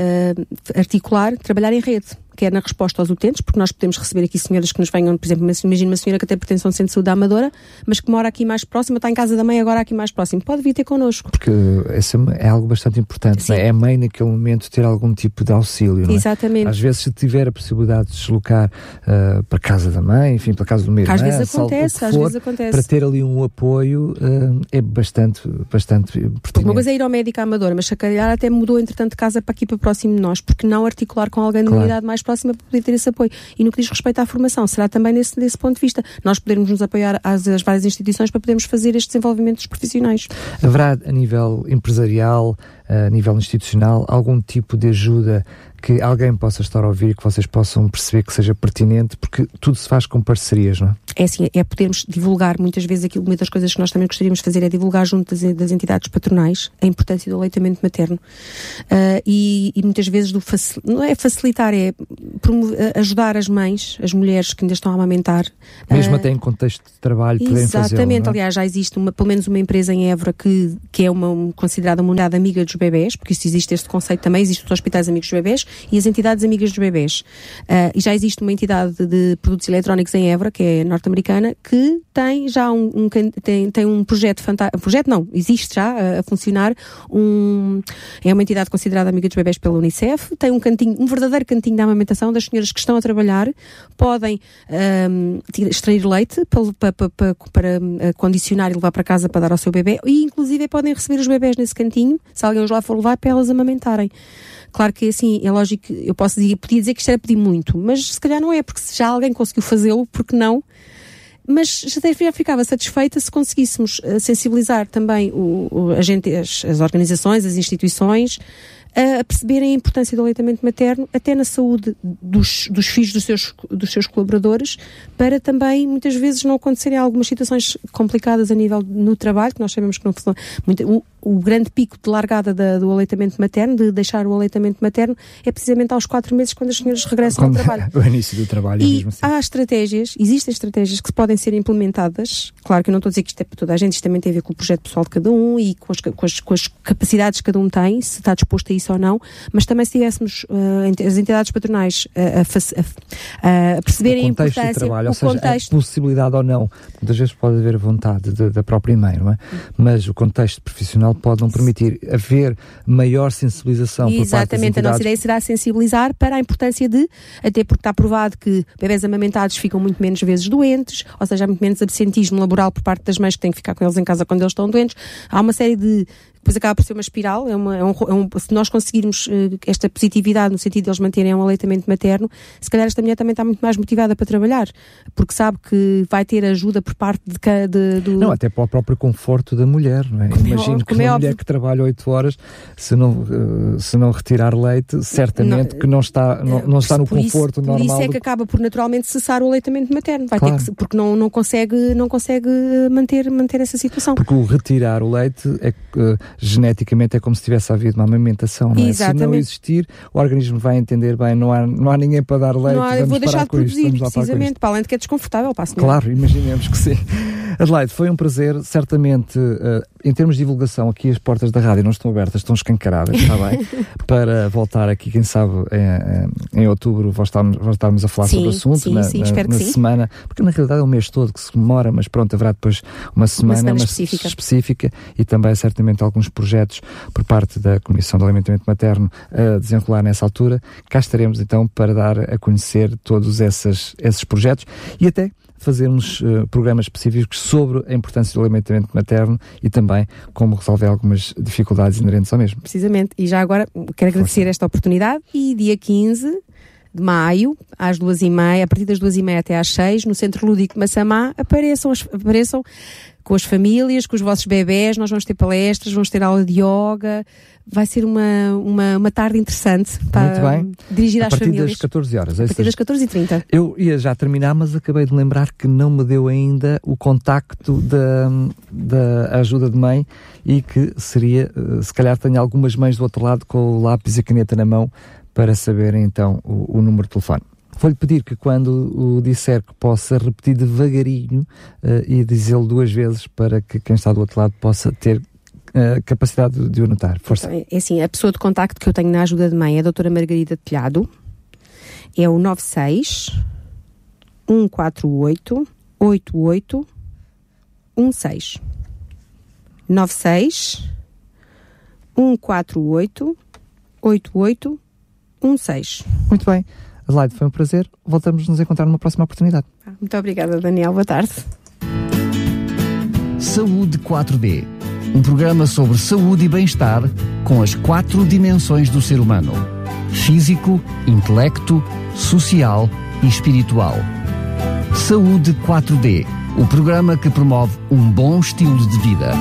articular, trabalhar em rede quer na resposta aos utentes, porque nós podemos receber aqui senhoras que nos venham, por exemplo, imagina uma senhora que tem pretensão de centro de saúde da Amadora, mas que mora aqui mais próxima, está em casa da mãe agora aqui mais próximo. Pode vir ter connosco. Porque esse é algo bastante importante, é? é? a mãe naquele momento ter algum tipo de auxílio, não é? Exatamente. Às vezes se tiver a possibilidade de deslocar uh, para a casa da mãe, enfim, para a casa do meu Às vezes acontece, às vezes acontece. Para ter ali um apoio uh, é bastante, bastante pertinente. Porque uma coisa é ir ao médico à Amadora, mas se calhar até mudou entretanto de casa para aqui para próximo de nós, porque não articular com alguém claro. de unidade mais próxima para poder ter esse apoio. E no que diz respeito à formação, será também nesse, nesse ponto de vista. Nós podermos nos apoiar às, às várias instituições para podermos fazer este desenvolvimento dos profissionais. Haverá, a nível empresarial, a nível institucional, algum tipo de ajuda que alguém possa estar a ouvir que vocês possam perceber que seja pertinente, porque tudo se faz com parcerias, não é? É assim, é podermos divulgar muitas vezes aquilo, muitas coisas que nós também gostaríamos de fazer é divulgar junto das, das entidades patronais a importância do aleitamento materno uh, e, e, muitas vezes do facil, não é facilitar, é promover, ajudar as mães, as mulheres que ainda estão a amamentar. Mesmo uh, até em contexto de trabalho podem fazer. Exatamente, é? aliás já existe uma, pelo menos uma empresa em Évora que, que é uma considerada uma unidade amiga dos bebés, porque isso existe este conceito também, existem os hospitais amigos dos bebés e as entidades amigas dos bebés. Uh, e já existe uma entidade de produtos eletrónicos em Évora, que é norte-americana, que tem já um, um, tem, tem um projeto fantástico, projeto não, existe já a, a, funcionar, um, é uma entidade considerada amiga dos bebés pela Unicef, tem um cantinho, um verdadeiro cantinho de amamentação das senhoras que estão a trabalhar, podem um, extrair leite para, para, para, para condicionar e levar para casa para dar ao seu bebê e inclusive podem receber os bebés nesse cantinho, se alguém os lá for levar, para elas amamentarem. Claro que assim, é lógico, eu posso dizer, podia dizer que isto era pedir muito, mas se calhar não é, porque se já alguém conseguiu fazê-lo, porque não? Mas já ficava satisfeita se conseguíssemos eh, sensibilizar também o, o a gente, as, as organizações, as instituições, a perceberem a importância do aleitamento materno até na saúde dos, dos filhos dos seus, dos seus colaboradores, para também muitas vezes não acontecerem algumas situações complicadas a nível no trabalho, que nós sabemos que não funciona. Muito, o, o grande pico de largada da, do aleitamento materno, de deixar o aleitamento materno, é precisamente aos quatro meses quando as senhoras regressam Quando- ao trabalho. o início do trabalho, E mesmo assim. há estratégias, existem estratégias que podem ser implementadas. Claro que eu não estou a dizer que isto é para toda a gente, isto também tem a ver com o projeto pessoal de cada um e com as, com as- com as capacidades que cada um tem, se está disposto a isso ou não. Mas também se tivéssemos ent- as entidades patronais eh, a, a- a perceberem a o contexto importância, de trabalho, o ou seja, contexto. a possibilidade ou não. Muitas vezes pode haver vontade de- da própria mãe, não é? Mas o contexto profissional pode não permitir haver maior sensibilização por parte das Exatamente, a nossa entidades. ideia será sensibilizar para a importância de, até porque está provado que bebés amamentados ficam muito menos vezes doentes, ou seja, há muito menos absentismo laboral por parte das mães que têm que ficar com eles em casa quando eles estão doentes. Há uma série de. Depois acaba por ser uma espiral. É uma, é um, é um- se nós conseguirmos eh, esta positividade no sentido de eles manterem um aleitamento materno, se calhar esta mulher também está muito mais motivada para trabalhar, porque sabe que vai ter ajuda por parte de, ca- de- do. Não, até para o próprio conforto da mulher, não é? Como é Imagino óbvio- que é uma mulher que trabalha 8 horas, se não, eh, se não retirar leite, certamente Não, que não está, não, não está no por isso- conforto por normal. isso é que acaba por naturalmente cessar o aleitamento materno. Vai Claro. ter que, porque não, não consegue, não consegue manter, manter essa situação. Porque o retirar o leite é que, eh, geneticamente é como se tivesse havido uma amamentação, não é? Se não existir, o organismo vai entender bem, não há, não há ninguém para dar leite, não, há- vamos vou deixar parar de com isto, produzir, isto. precisamente, para além de que é desconfortável para a senhora. Claro, imaginemos que sim. Adelaide, foi um prazer. Certamente, eh, em termos de divulgação, aqui as portas da rádio não estão abertas, estão escancaradas, está bem? Para voltar aqui, quem sabe, em, em outubro, voltarmos, voltarmos a falar Sim, sobre o assunto sim, na, sim, na- espero que na sim. semana, porque na realidade é o mês todo que se demora, mas pronto, haverá depois uma semana, semana mas específica. específica e também certamente alguns projetos por parte da Comissão de Alimentamento Materno a desenrolar nessa altura. Cá estaremos então para dar a conhecer todos essas, esses projetos e até fazermos eh, programas específicos sobre a importância do alimentamento materno e também como resolver algumas dificuldades inerentes ao mesmo. Precisamente. E já agora quero agradecer esta oportunidade e dia 15 de maio, às duas e meia, a partir das duas e meia até às seis, no Centro Lúdico de Massamá, apareçam, apareçam com as famílias, com os vossos bebés, nós vamos ter palestras, vamos ter aula de yoga, vai ser uma, uma, uma tarde interessante para, bem. dirigida a às partir famílias. das 14 horas. é a isso? partir das 14h30. Eu ia já terminar, mas acabei de lembrar que não me deu ainda o contacto da, da ajuda de mãe e que seria, eh, se calhar tenho algumas mães do outro lado com o lápis e a caneta na mão para saberem então o, o número de telefone. Vou-lhe pedir que quando o disser que possa repetir devagarinho eh, e dizê-lo duas vezes para que quem está do outro lado possa ter eh, capacidade de, o notar. Força. Então, é assim, a pessoa de contacto que eu tenho na ajuda de mãe é a doutora Margarida Telhado, é o 96 148 8816 96 148 8816 Muito bem. Adelaide, foi um prazer. Voltamos a nos encontrar numa próxima oportunidade. Muito obrigada, Daniel. Boa tarde. Saúde 4D. Um programa sobre saúde e bem-estar com as quatro dimensões do ser humano: físico, intelecto, social e espiritual. Saúde 4D. O programa que promove um bom estilo de vida.